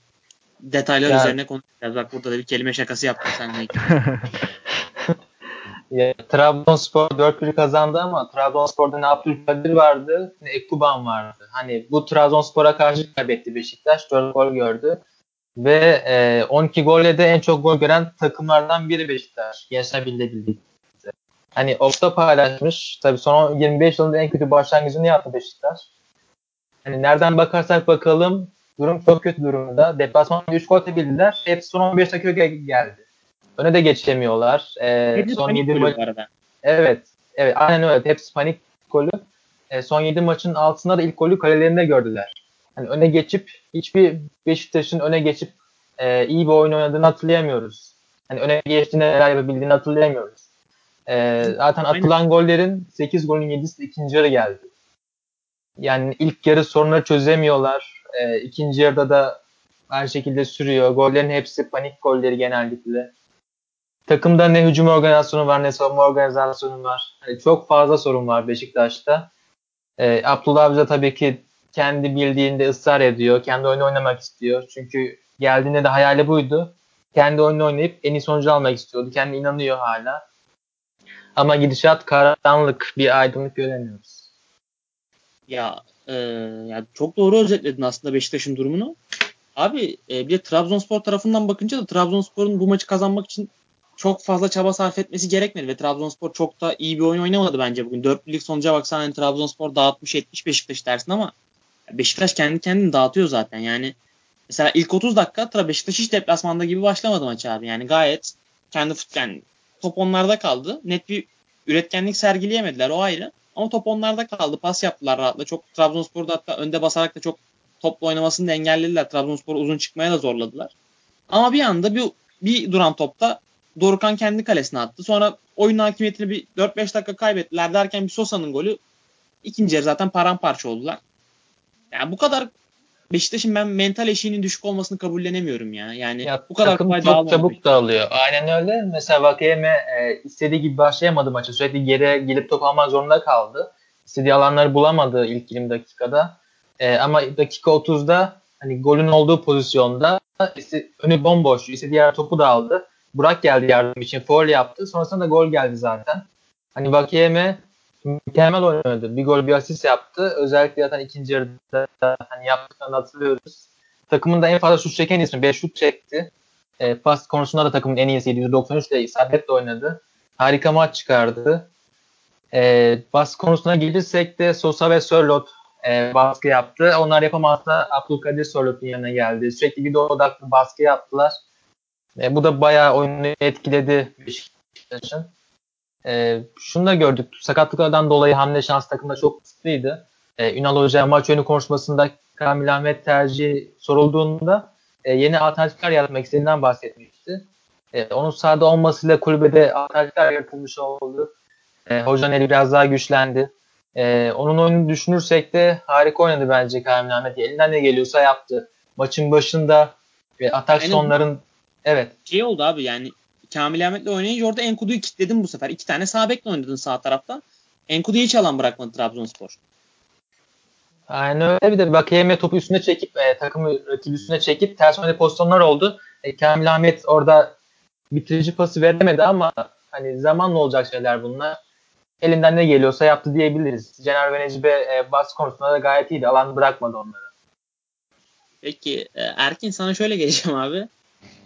detaylar yani. üzerine konuşacağız. Bak burada da bir kelime şakası yaptım seninle ya, Trabzonspor 4-1 kazandı ama Trabzonspor'da ne Abdülkadir vardı ne Ekuban vardı. Hani bu Trabzonspor'a karşı kaybetti Beşiktaş. 4 gol gördü. Ve e, 12 golle de en çok gol gören takımlardan biri Beşiktaş. Gençler Birliği Birliği. Hani Opta paylaşmış. Tabii son 25 yılında en kötü başlangıcını yaptı Beşiktaş. Hani nereden bakarsak bakalım durum çok kötü durumda. Deplasmanda 3 gol atabildiler. Hepsi son 15 dakika geldi. Öne de geçemiyorlar. Ee, son 7 maç. Evet. Evet aynen öyle. Hepsi panik golü. Ee, son 7 maçın altında da ilk golü kalelerinde gördüler. Hani öne geçip hiçbir Beşiktaş'ın öne geçip e, iyi bir oyun oynadığını hatırlayamıyoruz. Hani öne geçtiğinde neler yapabildiğini hatırlayamıyoruz. E, zaten atılan Aynen. gollerin 8 golün 7'si ikinci yarı geldi. Yani ilk yarı sorunları çözemiyorlar. E, ikinci yarıda da her şekilde sürüyor. Gollerin hepsi panik golleri genellikle. Takımda ne hücum organizasyonu var ne savunma organizasyonu var. Yani çok fazla sorun var Beşiktaş'ta. E, Abdullah Avcı tabii ki kendi bildiğinde ısrar ediyor. Kendi oyunu oynamak istiyor. Çünkü geldiğinde de hayali buydu. Kendi oyunu oynayıp en iyi sonucu almak istiyordu. Kendi inanıyor hala. Ama gidişat karanlık. Bir aydınlık göremiyoruz. Ya, e, ya çok doğru özetledin aslında Beşiktaş'ın durumunu. Abi e, bir de Trabzonspor tarafından bakınca da Trabzonspor'un bu maçı kazanmak için çok fazla çaba sarf etmesi gerekmedi ve Trabzonspor çok da iyi bir oyun oynamadı bence bugün. Dörtlülük sonuca baksan hani Trabzonspor dağıtmış etmiş Beşiktaş dersin ama Beşiktaş kendi kendini dağıtıyor zaten. Yani mesela ilk 30 dakika Beşiktaş hiç deplasmanda gibi başlamadı maç abi. Yani gayet kendi yani top onlarda kaldı. Net bir üretkenlik sergileyemediler o ayrı. Ama top onlarda kaldı. Pas yaptılar rahatla. Çok Trabzonspor'da hatta önde basarak da çok topla oynamasını da engellediler. Trabzonspor'u uzun çıkmaya da zorladılar. Ama bir anda bir, bir duran topta Dorukan kendi kalesine attı. Sonra oyun hakimiyetini bir 4-5 dakika kaybettiler derken bir Sosa'nın golü ikinci yarı zaten paramparça oldular. Yani bu kadar Beşiktaş'ın ben mental eşiğinin düşük olmasını kabullenemiyorum ya. Yani ya, bu kadar takım çok çabuk dağılıyor. Aynen öyle. Mesela Vakayeme e, istediği gibi başlayamadı maçı. Sürekli geri gelip top almak zorunda kaldı. İstediği alanları bulamadı ilk 20 dakikada. E, ama dakika 30'da hani golün olduğu pozisyonda işte, önü bomboş. İstediği yer topu da aldı. Burak geldi yardım için. Foul yaptı. Sonrasında da gol geldi zaten. Hani Vakayeme mükemmel oynadı. Bir gol bir asist yaptı. Özellikle zaten ikinci yarıda hani yaptıklarını hatırlıyoruz. Takımın da en fazla şut çeken ismi. 5 şut çekti. E, pas konusunda da takımın en iyisiydi. 193 ile isabetle oynadı. Harika maç çıkardı. E, bas konusuna gelirsek de Sosa ve Sörlot e, baskı yaptı. Onlar yapamazsa Abdülkadir Sörlot'un yanına geldi. Sürekli video odaklı baskı yaptılar. E, bu da bayağı oyunu etkiledi Beşiktaş'ın. E, şunu da gördük. Sakatlıklardan dolayı hamle şans takımda çok kısıtlıydı. E, Ünal Hoca maç önü konuşmasında Kamil Ahmet tercihi sorulduğunda e, yeni alternatifler yaratmak istediğinden bahsetmişti. E, onun sahada olmasıyla kulübede alternatifler yaratılmış oldu. E, hocanın eli biraz daha güçlendi. E, onun oyunu düşünürsek de harika oynadı bence Kamil Ahmet. Elinden ne geliyorsa yaptı. Maçın başında ve atak Aynen. sonların evet. Şey oldu abi yani Kamil Ahmet'le oynayınca orada Enkudu'yu kilitledin bu sefer. İki tane sağ bekle oynadın sağ tarafta. Enkudu'yu hiç alan bırakmadı Trabzonspor. Aynen öyle bir de Bakayeme topu üstüne çekip e, takımı rakibi üstüne çekip ters oynadığı pozisyonlar oldu. E, Kamil Ahmet orada bitirici pası veremedi ama hani zamanla olacak şeyler bunlar. Elinden ne geliyorsa yaptı diyebiliriz. Cener ve Necibe e, bas konusunda da gayet iyiydi. Alan bırakmadı onları. Peki e, Erkin sana şöyle geleceğim abi.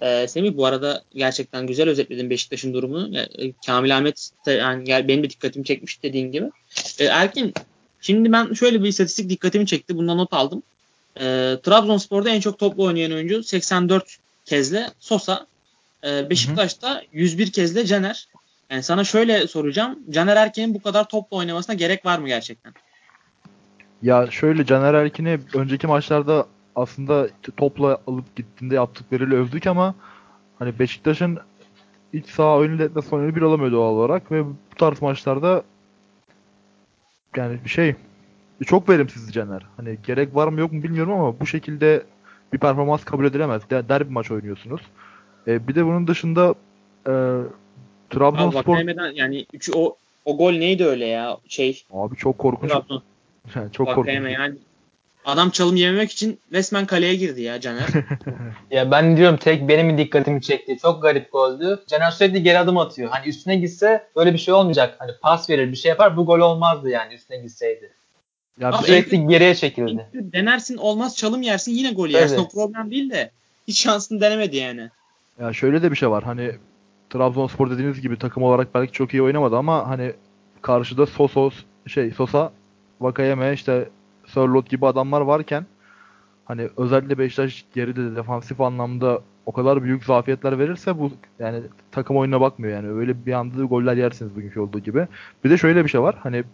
Ee, Semih bu arada gerçekten güzel özetledin Beşiktaş'ın durumunu. Yani, e, Kamil Ahmet yani benim de dikkatimi çekmiş dediğin gibi. Ee, Erkin şimdi ben şöyle bir istatistik dikkatimi çekti. Bundan not aldım. Ee, Trabzonspor'da en çok toplu oynayan oyuncu 84 kezle Sosa. Ee, Beşiktaş'ta 101 kezle Caner. Yani sana şöyle soracağım. Caner Erkin'in bu kadar toplu oynamasına gerek var mı gerçekten? Ya şöyle Caner Erkin'i önceki maçlarda aslında topla alıp gittiğinde yaptıklarıyla övdük ama hani Beşiktaş'ın iç saha oyunu ile oyunu bir alamıyor doğal olarak ve bu tarz maçlarda yani bir şey çok verimsiz Caner. Hani gerek var mı yok mu bilmiyorum ama bu şekilde bir performans kabul edilemez. Der, derbi maç oynuyorsunuz. E, bir de bunun dışında e, Trabzonspor yani üç, o o gol neydi öyle ya? Şey. Abi çok korkunç. Trabzon. Yani çok korkunç. Yani Adam çalım yememek için resmen kaleye girdi ya Caner. ya ben diyorum tek benim dikkatimi çekti. Çok garip goldü. Caner sürekli geri adım atıyor. Hani üstüne gitse böyle bir şey olmayacak. Hani pas verir bir şey yapar bu gol olmazdı yani üstüne gitseydi. Ya Abi sürekli en, geriye çekildi. Denersin olmaz çalım yersin yine gol yersin. Evet. O problem değil de hiç şansını denemedi yani. Ya şöyle de bir şey var. Hani Trabzonspor dediğiniz gibi takım olarak belki çok iyi oynamadı ama hani karşıda Sosos şey Sosa, Vakayeme işte Sörlot gibi adamlar varken hani özellikle Beşiktaş geride de defansif anlamda o kadar büyük zafiyetler verirse bu yani takım oyununa bakmıyor yani. Öyle bir anda goller yersiniz bugünkü olduğu gibi. Bir de şöyle bir şey var. Hani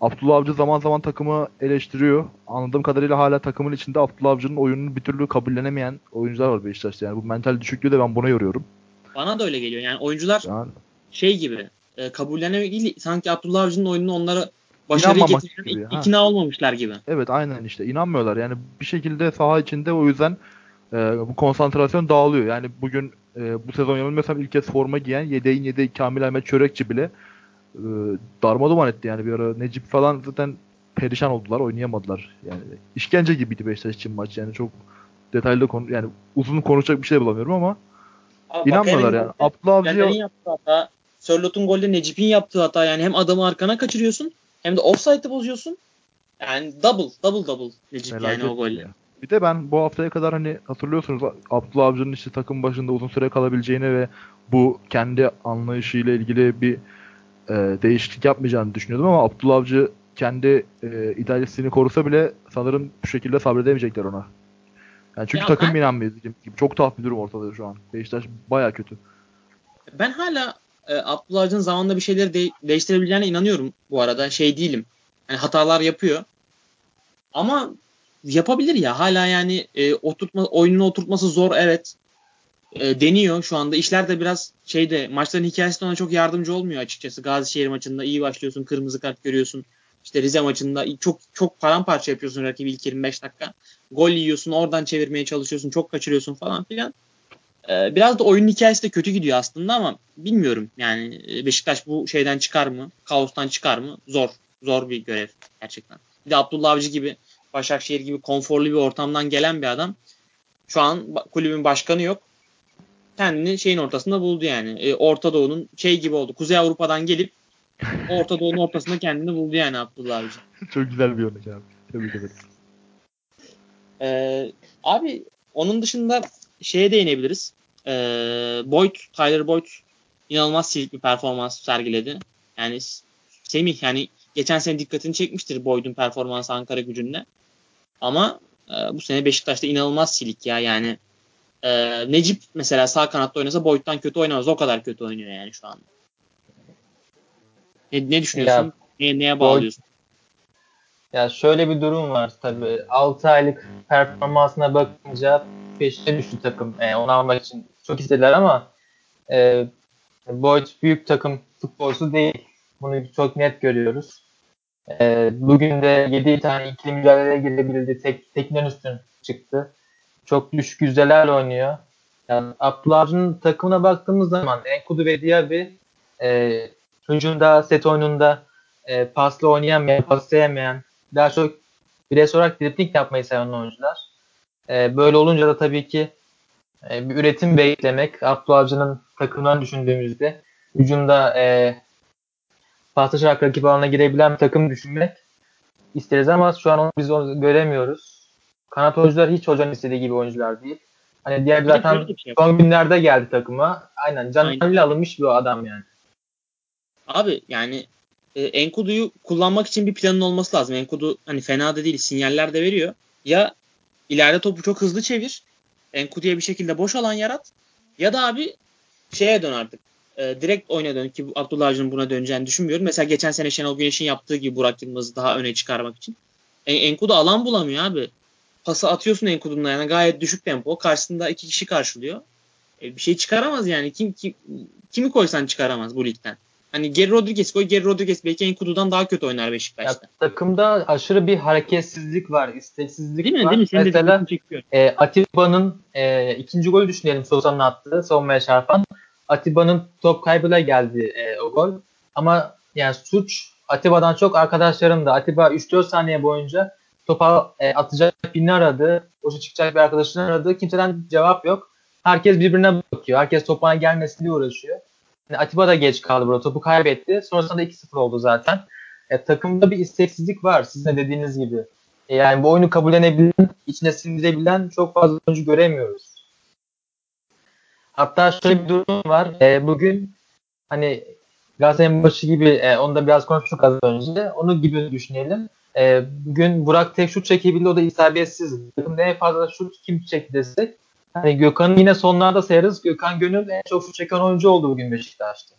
Abdullah Avcı zaman zaman takımı eleştiriyor. Anladığım kadarıyla hala takımın içinde Abdullah Avcı'nın oyununu bir türlü kabullenemeyen oyuncular var Beşiktaş'ta. Yani bu mental düşüklüğü de ben buna yoruyorum. Bana da öyle geliyor. Yani oyuncular yani, şey gibi e, kabullenemek değil sanki Abdullah Avcı'nın oyununu onlara başarıya getiren gibi, ikna ha. olmamışlar gibi. Evet aynen işte inanmıyorlar. Yani bir şekilde saha içinde o yüzden e, bu konsantrasyon dağılıyor. Yani bugün e, bu sezon yanılmıyorsam ilk kez forma giyen yedeğin yedeği Kamil Ahmet Çörekçi bile e, darma etti yani bir ara. Necip falan zaten perişan oldular, oynayamadılar. Yani işkence gibiydi Beşiktaş için maç. Yani çok detaylı konu yani uzun konuşacak bir şey bulamıyorum ama Abi inanmıyorlar yani. Abdullah Avcı'ya yaptığı hata, Sörlot'un golde Necip'in yaptığı hata yani hem adamı arkana kaçırıyorsun hem de offside'ı bozuyorsun. Yani double, double double Necip Merak yani o golle. Ya. Bir de ben bu haftaya kadar hani hatırlıyorsunuz Abdullah Avcı'nın işte takım başında uzun süre kalabileceğini ve bu kendi anlayışıyla ilgili bir e, değişiklik yapmayacağını düşünüyordum ama Abdullah Avcı kendi e, idealistliğini korusa bile sanırım bu şekilde sabredemeyecekler ona. Yani çünkü ya takım ben, inanmıyor. Çok tuhaf bir durum ortada şu an. Beşiktaş baya kötü. Ben hala e, Abdullah Avcı'nın zamanında bir şeyleri de- değiştirebileceğine inanıyorum bu arada. Şey değilim. Yani hatalar yapıyor. Ama yapabilir ya. Hala yani e, oturtma oyununu oturtması zor evet e, deniyor şu anda. İşler de biraz şeyde maçların hikayesi de ona çok yardımcı olmuyor açıkçası. Gazişehir maçında iyi başlıyorsun, kırmızı kart görüyorsun. İşte Rize maçında çok çok paramparça yapıyorsun rakibi ilk 25 dakika. Gol yiyorsun, oradan çevirmeye çalışıyorsun, çok kaçırıyorsun falan filan. Ee, biraz da oyunun hikayesi de kötü gidiyor aslında ama bilmiyorum yani e, Beşiktaş bu şeyden çıkar mı? Kaostan çıkar mı? Zor. Zor bir görev gerçekten. Bir de Abdullah Avcı gibi Başakşehir gibi konforlu bir ortamdan gelen bir adam. Şu an kulübün başkanı yok kendini şeyin ortasında buldu yani. E, Orta Doğu'nun şey gibi oldu. Kuzey Avrupa'dan gelip Orta Doğu'nun ortasında kendini buldu yani Abdullah Avcı. Çok güzel bir örnek abi. Tebrik ederim. Ee, abi onun dışında şeye değinebiliriz. Ee, Boyd, Tyler Boyd inanılmaz silik bir performans sergiledi. Yani Semih yani geçen sene dikkatini çekmiştir Boyd'un performansı Ankara gücünde. Ama e, bu sene Beşiktaş'ta inanılmaz silik ya yani ee, Necip mesela sağ kanatta oynasa Boyd'dan kötü oynamaz. O kadar kötü oynuyor yani şu anda. Ne, ne düşünüyorsun? Ya, neye, neye bağlıyorsun? Ya şöyle bir durum var tabii. 6 aylık performansına bakınca peşine düştü takım. Yani onu almak için çok istediler ama e, Boyd büyük takım futbolcusu değil. Bunu çok net görüyoruz. E, bugün de 7 tane ikili mücadeleye girebildi. Tek, teknen üstün çıktı çok düşük yüzdelerle oynuyor. Yani Abdullah Avcı'nın takımına baktığımız zaman Enkudu ve Diaby e, hücumda, set oyununda e, pasla oynayamayan, paslayamayan, daha çok bireysel olarak dripling yapmayı seven oyuncular. E, böyle olunca da tabii ki e, bir üretim beklemek, Abdullah Avcı'nın takımdan düşündüğümüzde hücumda e, paslaşarak rakip alanına girebilen bir takım düşünmek isteriz ama şu an onu biz onu göremiyoruz. Kanat oyuncular hiç hocanın istediği gibi oyuncular değil. Hani diğer zaten şey son günlerde geldi takıma. Aynen canıyla alınmış bir adam yani. Abi yani e, Enkudu'yu kullanmak için bir planın olması lazım. Enkudu hani fena da değil sinyaller de veriyor. Ya ileride topu çok hızlı çevir. Enkudu'ya bir şekilde boş alan yarat. Ya da abi şeye dön artık. E, direkt oyuna dön ki Abdullah Avcı'nın buna döneceğini düşünmüyorum. Mesela geçen sene Şenol Güneş'in yaptığı gibi Burak Yılmaz'ı daha öne çıkarmak için. En, Enkudu alan bulamıyor abi pası atıyorsun Enkudu'na yani gayet düşük tempo. Karşısında iki kişi karşılıyor. E, bir şey çıkaramaz yani. Kim, kim kimi koysan çıkaramaz bu ligden. Hani Geri Rodriguez koy. Geri Rodriguez belki Enkudu'dan daha kötü oynar Beşiktaş'ta. Ya, takımda aşırı bir hareketsizlik var. isteksizlik değil mi? var. Değil mi? Senin Mesela e, Atiba'nın e, ikinci golü düşünelim Sosa'nın attığı savunmaya çarpan. Atiba'nın top kaybıyla geldi e, o gol. Ama yani suç Atiba'dan çok arkadaşlarım da Atiba 3-4 saniye boyunca topa e, atacak birini aradı. Boşa çıkacak bir arkadaşını aradı. Kimseden cevap yok. Herkes birbirine bakıyor. Herkes topuna gelmesi diye uğraşıyor. Atiba da geç kaldı burada. Topu kaybetti. Sonrasında 2-0 oldu zaten. E, takımda bir isteksizlik var. Sizin de dediğiniz gibi. E, yani bu oyunu kabullenebilen, içine sindirebilen çok fazla oyuncu göremiyoruz. Hatta şöyle bir durum var. E, bugün hani Galatasaray'ın başı gibi e, onu da biraz konuştuk az önce. Onu gibi düşünelim. E, bugün Burak tek şut çekebildi o da isabetsiz. Ne fazla şut kim çekti desek. Hani Gökhan'ı yine sonlarda sayarız. Gökhan Gönül en çok çeken oyuncu oldu bugün Beşiktaş'ta.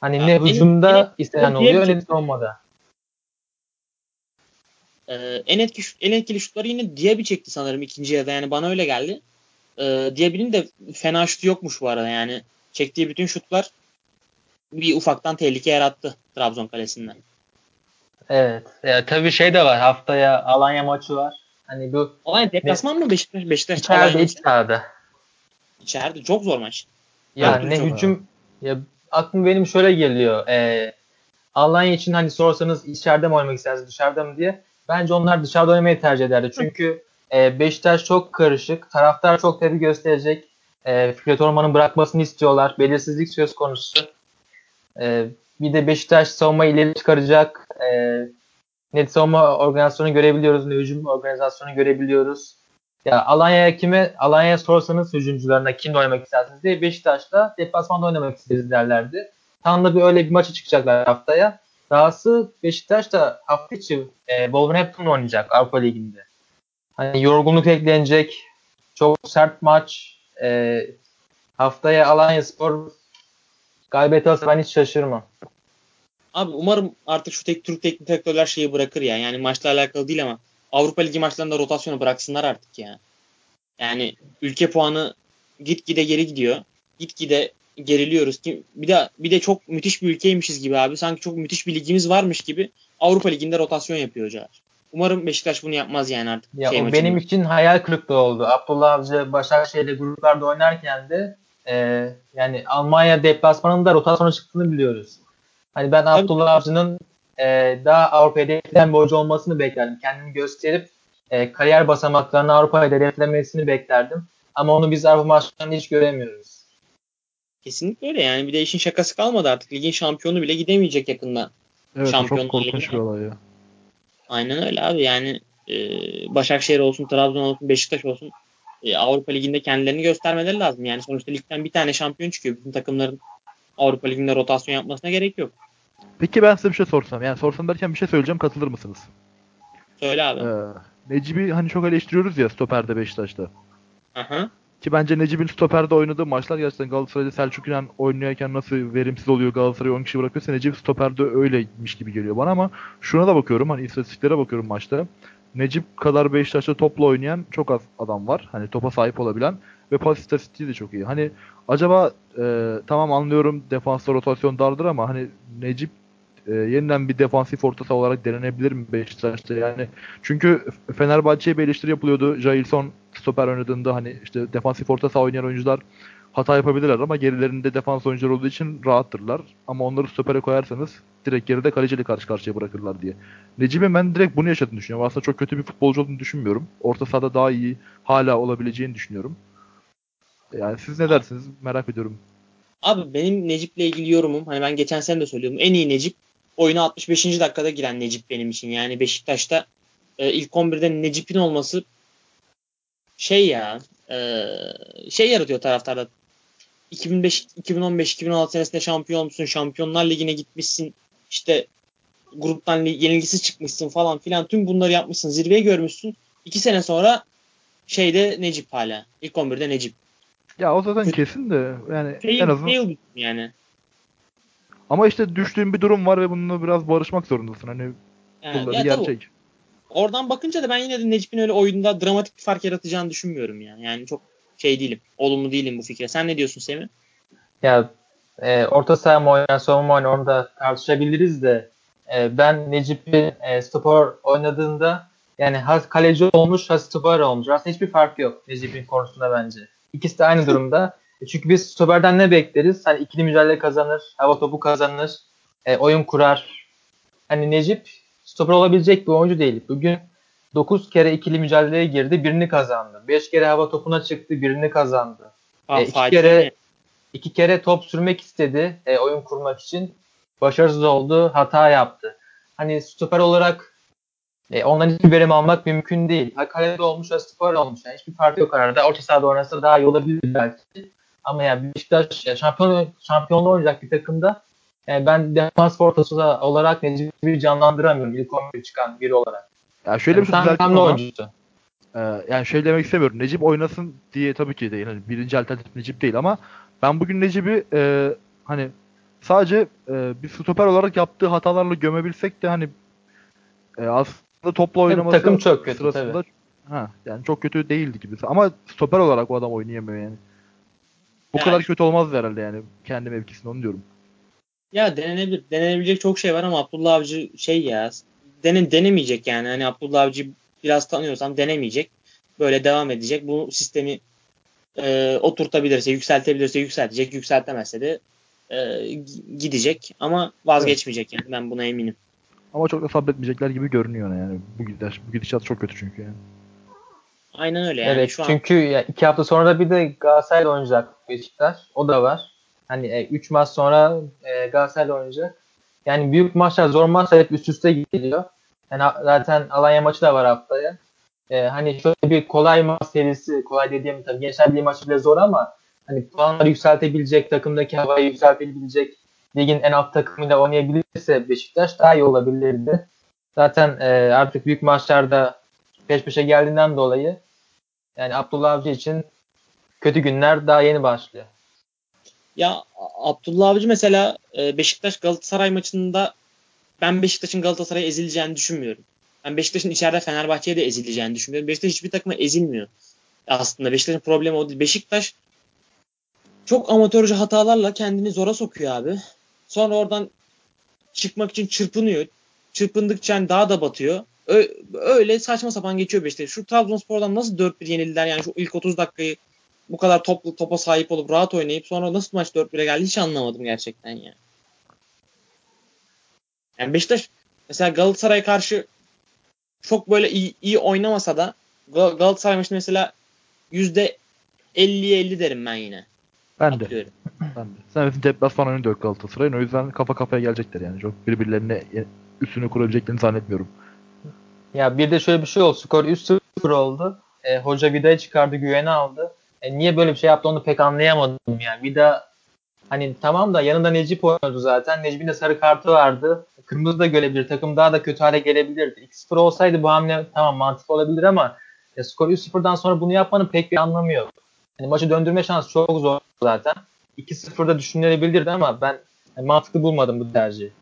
Hani ya, ne hücumda istenen oluyor ne savunmada. Ee, en etkili şut, en etkili şutları yine Diaby çekti sanırım ikinci yarıda yani bana öyle geldi. Ee, Diaby'nin de fena şutu yokmuş bu arada yani çektiği bütün şutlar bir ufaktan tehlike yarattı Trabzon kalesinden. Evet. Ya, tabii şey de var. Haftaya Alanya maçı var. Hani bu Alanya deplasman mı Beşiktaş? Beşiktaş İçeride iç sahada. İçeride çok zor maç. Yani ne hücum ya aklım benim şöyle geliyor. E, Alanya için hani sorsanız içeride mi oynamak istersiniz dışarıda mı diye. Bence onlar dışarıda oynamayı tercih ederdi. Çünkü e, Beşiktaş çok karışık. Taraftar çok tepki gösterecek. E, Fikret Orman'ın bırakmasını istiyorlar. Belirsizlik söz konusu. E, bir de Beşiktaş savunma ileri çıkaracak. E, net savunma organizasyonu görebiliyoruz. Ne hücum organizasyonu görebiliyoruz. Ya Alanya'ya kime Alanya'ya sorsanız hücumcularına kimle oynamak istersiniz diye Beşiktaş'ta deplasmanda oynamak isteriz derlerdi. Tam da bir öyle bir maça çıkacaklar haftaya. Dahası Beşiktaş da hafta içi e, Wolverhampton'la oynayacak Avrupa Ligi'nde. Hani yorgunluk eklenecek. Çok sert maç. E, haftaya Alanya Spor galibiyet alırsa ben hiç şaşırmam. Abi umarım artık şu tek Türk teknik direktörler şeyi bırakır ya. Yani maçla alakalı değil ama Avrupa Ligi maçlarında rotasyonu bıraksınlar artık ya. Yani ülke puanı gitgide geri gidiyor. Gitgide geriliyoruz. Bir de bir de çok müthiş bir ülkeymişiz gibi abi. Sanki çok müthiş bir ligimiz varmış gibi Avrupa Ligi'nde rotasyon yapıyor hocalar. Umarım Beşiktaş bunu yapmaz yani artık. Ya şey o benim için hayal kırıklığı oldu. Abdullah Avcı Başakşehir'de gruplarda oynarken de e, yani Almanya deplasmanında rotasyona çıktığını biliyoruz. Hani ben Tabii. Abdullah Avcı'nın e, daha Avrupa'ya hedefleyen bir hoca olmasını beklerdim. Kendini gösterip e, kariyer basamaklarını Avrupa'ya hedeflemesini beklerdim. Ama onu biz Avrupa maçlarında hiç göremiyoruz. Kesinlikle öyle yani. Bir de işin şakası kalmadı artık. Ligin şampiyonu bile gidemeyecek yakında. Evet çok korkunç bir olay ya. Aynen öyle abi. Yani e, Başakşehir olsun, Trabzon olsun, Beşiktaş olsun e, Avrupa Ligi'nde kendilerini göstermeleri lazım. Yani sonuçta ligden bir tane şampiyon çıkıyor. Bütün takımların Avrupa Ligi'nde rotasyon yapmasına gerek yok. Peki ben size bir şey sorsam. Yani sorsam derken bir şey söyleyeceğim. Katılır mısınız? Söyle abi. Ee, Necip'i hani çok eleştiriyoruz ya stoperde Beşiktaş'ta. Aha. Ki bence Necip'in stoperde oynadığı maçlar gerçekten Galatasaray'da Selçuk İnan oynayarken nasıl verimsiz oluyor Galatasaray 10 kişi bırakıyorsa Necip stoperde öyleymiş gibi geliyor bana ama şuna da bakıyorum hani istatistiklere bakıyorum maçta. Necip kadar Beşiktaş'ta topla oynayan çok az adam var. Hani topa sahip olabilen ve pas istatistiği de çok iyi. Hani acaba e, tamam anlıyorum defansta rotasyon dardır ama hani Necip e, yeniden bir defansif orta olarak denenebilir mi Beşiktaş'ta yani? Çünkü Fenerbahçe'ye bir eleştiri yapılıyordu. Jailson stoper oynadığında hani işte defansif orta saha oynayan oyuncular hata yapabilirler ama gerilerinde defans oyuncuları olduğu için rahattırlar. Ama onları stopere koyarsanız direkt geride kaleciyle karşı karşıya bırakırlar diye. Necip'in ben direkt bunu yaşadığını düşünüyorum. Aslında çok kötü bir futbolcu olduğunu düşünmüyorum. Orta sahada daha iyi hala olabileceğini düşünüyorum. Yani siz ne dersiniz merak ediyorum. Abi benim Necip'le ilgili yorumum hani ben geçen sene de söylüyordum. En iyi Necip oyuna 65. dakikada giren Necip benim için. Yani Beşiktaş'ta e, ilk 11'de Necip'in olması şey ya e, şey yaratıyor taraftarda. 2005 2015 2016 senesinde şampiyon olmuşsun. Şampiyonlar Ligi'ne gitmişsin. İşte gruptan yenilgisiz çıkmışsın falan filan. Tüm bunları yapmışsın. Zirveyi görmüşsün. İki sene sonra şeyde Necip hala. İlk 11'de Necip. Ya o zaten kesin de yani fail, en azından fail yani. Ama işte düştüğün bir durum var ve bununla biraz barışmak zorundasın. Hani yani, bu da bir gerçek. Tabii, oradan bakınca da ben yine de Necip'in öyle oyunda dramatik bir fark yaratacağını düşünmüyorum yani. Yani çok şey değilim. Olumlu değilim bu fikre. Sen ne diyorsun Semih? Ya e, orta saha mı oynayan savunma oynayan onu da tartışabiliriz de e, ben Necip'i e, stoper oynadığında yani has kaleci olmuş has stoper olmuş. Aslında hiçbir fark yok Necip'in konusunda bence. İkisi de aynı durumda. E, çünkü biz stoperden ne bekleriz? Hani ikili mücadele kazanır, hava topu kazanır, e, oyun kurar. Hani Necip stoper olabilecek bir oyuncu değil. Bugün 9 kere ikili mücadeleye girdi, birini kazandı. 5 kere hava topuna çıktı, birini kazandı. Aa, e, iki kere iki kere top sürmek istedi e, oyun kurmak için. Başarısız oldu, hata yaptı. Hani stoper olarak e, ondan hiçbir verim almak mümkün değil. Ha kalede olmuş, ha stoper olmuş. Yani hiçbir fark yok arada. Orta sahada oynasa daha iyi olabilir belki. Ama yani Beşiktaş ya şampiyon şampiyonluğu oynayacak bir takımda yani ben defans fortası olarak Necip'i canlandıramıyorum ilk 11 çıkan biri olarak. Ya şöyle yani bir şey ama. Oyuncusu. E, yani şey demek istemiyorum. Necip oynasın diye tabii ki değil. Yani birinci alternatif Necip değil ama ben bugün Necip'i e, hani sadece e, bir stoper olarak yaptığı hatalarla gömebilsek de hani e, aslında topla oynaması takım çok kötü sırasında tabii. Ha, yani çok kötü değildi gibi. Ama stoper olarak o adam oynayamıyor yani. Bu yani, kadar kötü olmaz herhalde yani kendi mevkisinde onu diyorum. Ya denenebilir. Denenebilecek çok şey var ama Abdullah Avcı şey ya dene, denemeyecek yani. Hani Abdullah Avcı biraz tanıyorsam denemeyecek. Böyle devam edecek. Bu sistemi e, oturtabilirse, yükseltebilirse yükseltecek. Yükseltemezse de e, gidecek. Ama vazgeçmeyecek yani. Ben buna eminim. Ama çok da sabretmeyecekler gibi görünüyor yani. Bu gidiş, bu gidişat çok kötü çünkü yani. Aynen öyle yani. Evet, şu çünkü an... ya iki hafta sonra da bir de Galatasaray oynayacak Beşiktaş. O da var. Hani 3 e, maç sonra e, Galatasaray oynayacak. Yani büyük maçlar, zor maçlar hep üst üste geliyor. Yani zaten Alanya maçı da var haftaya. E, hani şöyle bir kolay maç serisi, kolay dediğim tabii Gençler Birliği maçı bile zor ama hani puanları yükseltebilecek, takımdaki havayı yükseltebilecek, ligin en alt takımıyla oynayabilirse Beşiktaş daha iyi olabilirdi. Zaten e, artık büyük maçlarda peş peşe geldiğinden dolayı yani Abdullah Avcı için kötü günler daha yeni başlıyor. Ya Abdullah Avcı mesela e, Beşiktaş Galatasaray maçında ben Beşiktaş'ın Galatasaray'a ezileceğini düşünmüyorum. Ben Beşiktaş'ın içeride Fenerbahçe'ye de ezileceğini düşünmüyorum. Beşiktaş hiçbir takıma ezilmiyor. Aslında Beşiktaş'ın problemi o değil. Beşiktaş çok amatörce hatalarla kendini zora sokuyor abi. Sonra oradan çıkmak için çırpınıyor. Çırpındıkça yani daha da batıyor. Öyle saçma sapan geçiyor Beşiktaş. Şu Trabzonspor'dan nasıl 4-1 yenildiler yani şu ilk 30 dakikayı bu kadar toplu topa sahip olup rahat oynayıp sonra nasıl maç 4-1'e geldi hiç anlamadım gerçekten ya. Yani Beşiktaş mesela Galatasaray'a karşı çok böyle iyi, iyi oynamasa da Galatasaray maçında mesela yüzde 50'ye 50 derim ben yine. Ben de. Ben de. Sen mesela deplasman oyunu dört Galatasaray'ın. O yüzden kafa kafaya gelecekler yani. Çok birbirlerine üstünü kurabileceklerini zannetmiyorum. Ya bir de şöyle bir şey oldu. Skor 3-0 oldu. E, hoca Vida'yı çıkardı, güveni aldı. E, niye böyle bir şey yaptı onu pek anlayamadım yani. Vida hani tamam da yanında Necip oynadı zaten. Necip'in de sarı kartı vardı. Kırmızı da görebilir. Takım daha da kötü hale gelebilirdi. 2-0 olsaydı bu hamle tamam mantıklı olabilir ama e, skor 3-0'dan sonra bunu yapmanın pek bir anlamı yok. Yani maçı döndürme şansı çok zor zaten. 2-0'da düşünülebilirdi ama ben yani mantıklı bulmadım bu tercihi.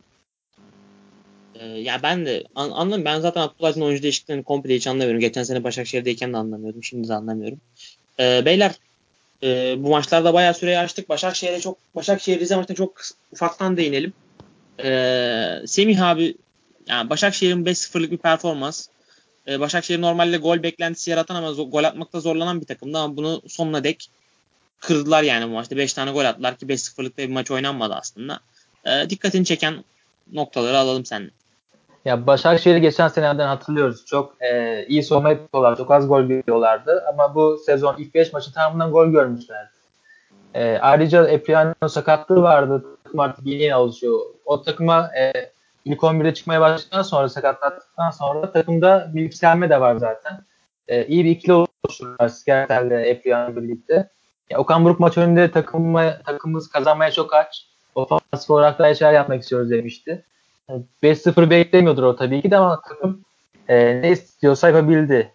Ee, ya ben de an, anlamıyorum. Ben zaten Abdullah'ın oyuncu değişikliklerini komple hiç anlamıyorum. Geçen sene Başakşehir'deyken de anlamıyordum. Şimdi de anlamıyorum. Ee, beyler e, bu maçlarda bayağı süreyi açtık. Başakşehir'e çok Başakşehir Rize maçına çok ufaktan değinelim. Ee, Semih abi yani Başakşehir'in 5-0'lık bir performans. Ee, Başakşehir normalde gol beklentisi yaratan ama gol atmakta zorlanan bir takımdı ama bunu sonuna dek kırdılar yani bu maçta. 5 tane gol attılar ki 5-0'lık bir maç oynanmadı aslında. Ee, dikkatini çeken noktaları alalım seninle. Ya Başakşehir'i geçen senelerden hatırlıyoruz. Çok e, iyi savunma yapıyorlar. Çok az gol görüyorlardı. Ama bu sezon ilk 5 maçı tamamından gol görmüşlerdi. E, ayrıca Epriano sakatlığı vardı. Takım artık yeni alışıyor. O takıma e, ilk 11'de çıkmaya başladıktan sonra sakatlattıktan sonra takımda bir yükselme de var zaten. E, iyi bir ikili oluştururlar Skertel ile Epriano birlikte. Ya, Okan Buruk maç önünde takımma, takımımız kazanmaya çok aç. Ofansif olarak da şeyler yapmak istiyoruz demişti. 5-0 beklemiyordur o tabii ki de ama takım e, ne istiyorsa yapabildi.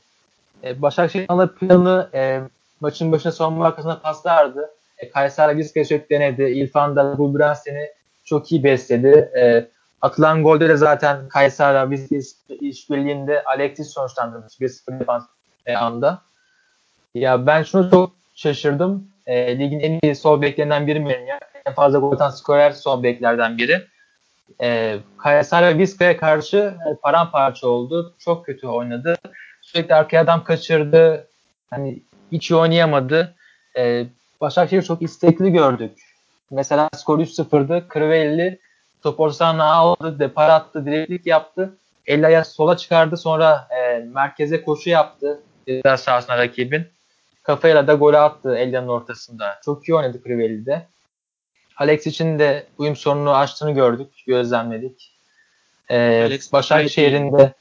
E, Başakşehir'in ana planı e, maçın başına savunma arkasına paslardı. E, Kayseri Vizca sürekli denedi. İrfan da Gulbransen'i çok iyi besledi. E, atılan golde de zaten Kayseri Vizca işbirliğinde Alexis sonuçlandırmış 1-0 defans e, anda. Ya ben şunu çok şaşırdım. E, ligin en iyi sol beklerinden biri mi? En fazla gol atan skorer sol beklerden biri e, Kayseri Vizca'ya karşı e, paramparça oldu. Çok kötü oynadı. Sürekli arkaya adam kaçırdı. Hani hiç iyi oynayamadı. E, Başakşehir çok istekli gördük. Mesela skor 3-0'dı. Krivelli top ortasına aldı, depar attı, direklik yaptı. El sola çıkardı sonra e, merkeze koşu yaptı. Biraz sahasına rakibin. Kafayla da gol attı Elya'nın ortasında. Çok iyi oynadı Krivelli'de. Alex için de uyum sorununu aştığını gördük, gözlemledik. Ee, Başakşehir'in de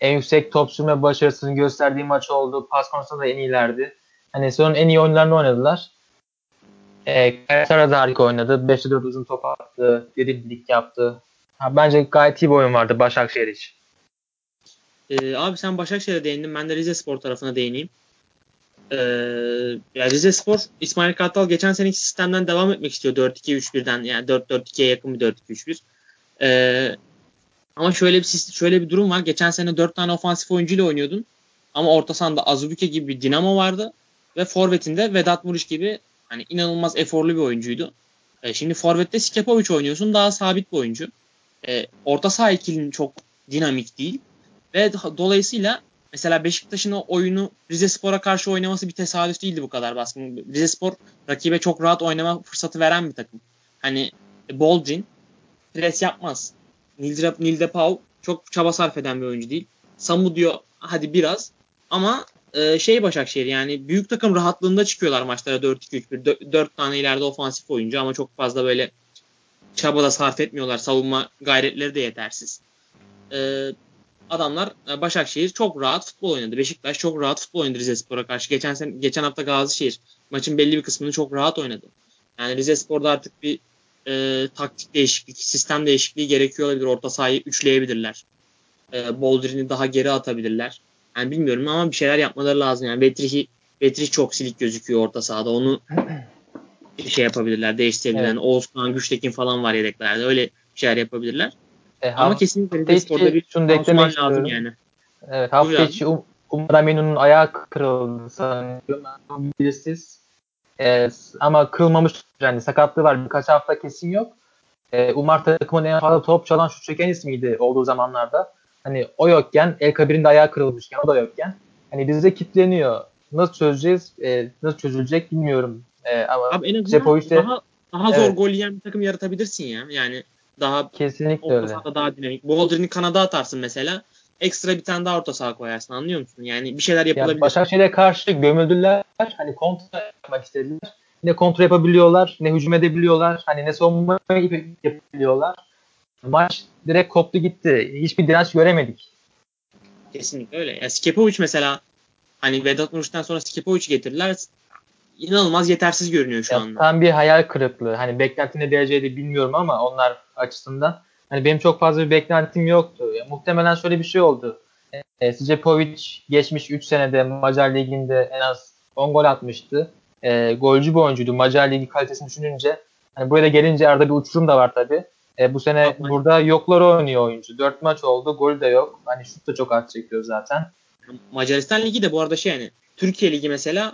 en yüksek top sürme başarısını gösterdiği maç oldu. Pas konusunda da en iyilerdi. Hani sezonun en iyi oyunlarını oynadılar. E, Kaysara da harika oynadı. 5'te 4 uzun top attı. Driblik yaptı. Ha, bence gayet iyi bir oyun vardı Başakşehir için. Ee, abi sen Başakşehir'e değindin. Ben de Rize Spor tarafına değineyim. Ee, ya Rize Spor, İsmail Kartal geçen seneki sistemden devam etmek istiyor. 4-2-3-1'den yani 4-4-2'ye yakın bir 4-2-3-1. Ee, ama şöyle bir şöyle bir durum var. Geçen sene 4 tane ofansif oyuncuyla oynuyordun. Ama orta sahanda Azubuke gibi bir dinamo vardı. Ve forvetinde Vedat Muriç gibi hani inanılmaz eforlu bir oyuncuydu. E, şimdi forvette Skepovic oynuyorsun. Daha sabit bir oyuncu. E, orta saha ikilinin çok dinamik değil. Ve dolayısıyla mesela Beşiktaş'ın o oyunu Rize Spor'a karşı oynaması bir tesadüf değildi bu kadar baskın. Rize Spor rakibe çok rahat oynama fırsatı veren bir takım. Hani Boldrin pres yapmaz. Nilde, Nilde Pau çok çaba sarf eden bir oyuncu değil. Samu diyor hadi biraz ama e, şey Başakşehir yani büyük takım rahatlığında çıkıyorlar maçlara 4-2-3-1. 4 tane ileride ofansif oyuncu ama çok fazla böyle çaba da sarf etmiyorlar. Savunma gayretleri de yetersiz. E, adamlar e, Başakşehir çok rahat futbol oynadı. Beşiktaş çok rahat futbol oynadı Rize Spor'a karşı. Geçen sen geçen hafta Gazişehir maçın belli bir kısmını çok rahat oynadı. Yani Rize Spor'da artık bir e, taktik değişiklik, sistem değişikliği gerekiyor olabilir. Orta sahayı üçleyebilirler. E, Boldrin'i daha geri atabilirler. Yani bilmiyorum ama bir şeyler yapmaları lazım. Yani Betrihi, Betrih çok silik gözüküyor orta sahada. Onu şey yapabilirler, değiştirebilirler. Evet. Oğuzhan, Güçtekin falan var yedeklerde. Öyle bir şeyler yapabilirler. E, ama kesinlikle de sporda bir şunu lazım yani. Evet hafta içi um, Umar Aminu'nun ayağı kırıldı sanıyorum. Belirsiz. E, ama kırılmamış yani sakatlığı var. Birkaç hafta kesin yok. E, Umar takımın en fazla top çalan şu çeken ismiydi olduğu zamanlarda. Hani o yokken El Kabir'in de ayağı kırılmışken o da yokken. Hani bize kitleniyor. Nasıl çözeceğiz? E, nasıl çözülecek bilmiyorum. E, ama Abi en azından işte, daha, daha zor evet. gol yiyen bir takım yaratabilirsin ya. Yani daha kesinlikle öyle. daha dinamik. Boldrin'i kanada atarsın mesela. Ekstra bir tane daha orta saha koyarsın anlıyor musun? Yani bir şeyler yapılabilir. Yani Başakşehir'e karşı gömüldüler. Hani kontra yapmak istediler. Ne kontra yapabiliyorlar, ne hücum edebiliyorlar. Hani ne savunma yapabiliyorlar. Maç direkt koptu gitti. Hiçbir direnç göremedik. Kesinlikle öyle. Ya Skepovic mesela hani Vedat Muriç'ten sonra Skepovic'i getirdiler. İnanılmaz yetersiz görünüyor şu ya, anda. Tam bir hayal kırıklığı. Hani beklentin ne dereceydi bilmiyorum ama onlar açısından. Hani benim çok fazla bir beklentim yoktu. Ya, muhtemelen şöyle bir şey oldu. E, Skepovic geçmiş 3 senede Macar Ligi'nde en az 10 gol atmıştı. E, golcü bir oyuncuydu. Macar Ligi kalitesini düşününce hani buraya gelince arada bir uçurum da var tabii. E, bu sene Yapmayın. burada yoklar oynuyor oyuncu. 4 maç oldu. Gol de yok. Hani şut da çok az çekiyor zaten. Macaristan Ligi de bu arada şey yani Türkiye Ligi mesela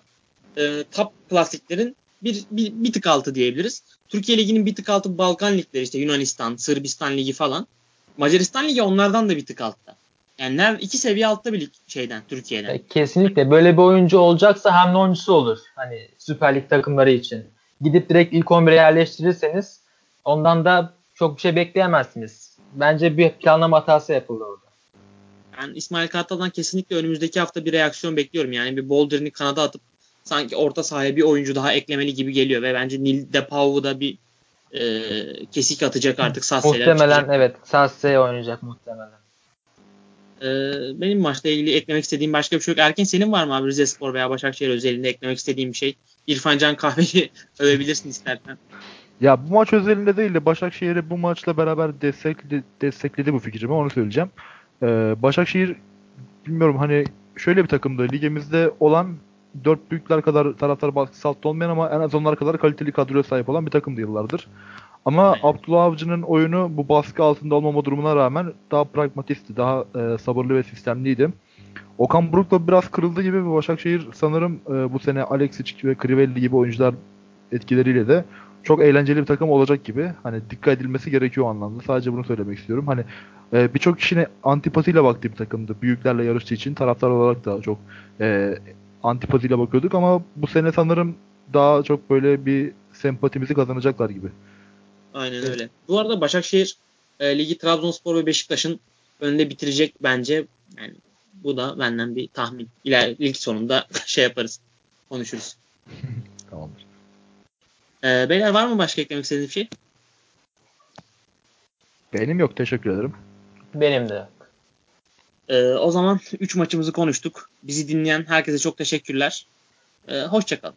e, top klasiklerin bir, bir, bir tık altı diyebiliriz. Türkiye Ligi'nin bir tık altı Balkan ligleri işte Yunanistan, Sırbistan Ligi falan. Macaristan Ligi onlardan da bir tık altta. Yani iki seviye altta bir lig şeyden Türkiye'den. E, kesinlikle böyle bir oyuncu olacaksa hem oyuncusu olur. Hani Süper Lig takımları için. Gidip direkt ilk 11'e yerleştirirseniz ondan da çok bir şey bekleyemezsiniz. Bence bir planlama hatası yapıldı orada. Ben İsmail Kartal'dan kesinlikle önümüzdeki hafta bir reaksiyon bekliyorum. Yani bir Boulder'ini kanada atıp sanki orta sahaya bir oyuncu daha eklemeli gibi geliyor ve bence Nil Depau'u da bir e, kesik atacak artık Sasse'yle. Muhtemelen çıkacak. evet Sasse oynayacak muhtemelen. Ee, benim maçla ilgili eklemek istediğim başka bir şey yok. Erken senin var mı abi Rize Spor veya Başakşehir özelinde eklemek istediğim bir şey? İrfan Can Kahve'yi övebilirsin istersen. Ya bu maç özelinde değil de Başakşehir'i bu maçla beraber destekledi, destekledi bu fikrimi onu söyleyeceğim. Ee, Başakşehir bilmiyorum hani şöyle bir takımdı. Ligimizde olan dört büyükler kadar taraftar baskısı altında olmayan ama en az onlar kadar kaliteli kadroya sahip olan bir takımdı yıllardır. Ama Aynen. Abdullah Avcı'nın oyunu bu baskı altında olmama durumuna rağmen daha pragmatistti, daha e, sabırlı ve sistemliydi. Okan Buruk'la biraz kırıldı gibi ve Başakşehir sanırım e, bu sene Alexic ve Crivelli gibi oyuncular etkileriyle de çok eğlenceli bir takım olacak gibi. Hani dikkat edilmesi gerekiyor o anlamda. Sadece bunu söylemek istiyorum. Hani e, birçok kişinin antipatiyle baktığı bir takımdı. Büyüklerle yarıştığı için taraftar olarak da çok e, antipatiyle bakıyorduk ama bu sene sanırım daha çok böyle bir sempatimizi kazanacaklar gibi. Aynen öyle. Bu arada Başakşehir e, ligi Trabzonspor ve Beşiktaş'ın önünde bitirecek bence. Yani bu da benden bir tahmin. İler lig sonunda şey yaparız. Konuşuruz. Tamamdır. Ee, beyler var mı başka eklemek istediğiniz bir şey? Benim yok. Teşekkür ederim. Benim de Ee, o zaman 3 maçımızı konuştuk. Bizi dinleyen herkese çok teşekkürler. Ee, hoşçakalın.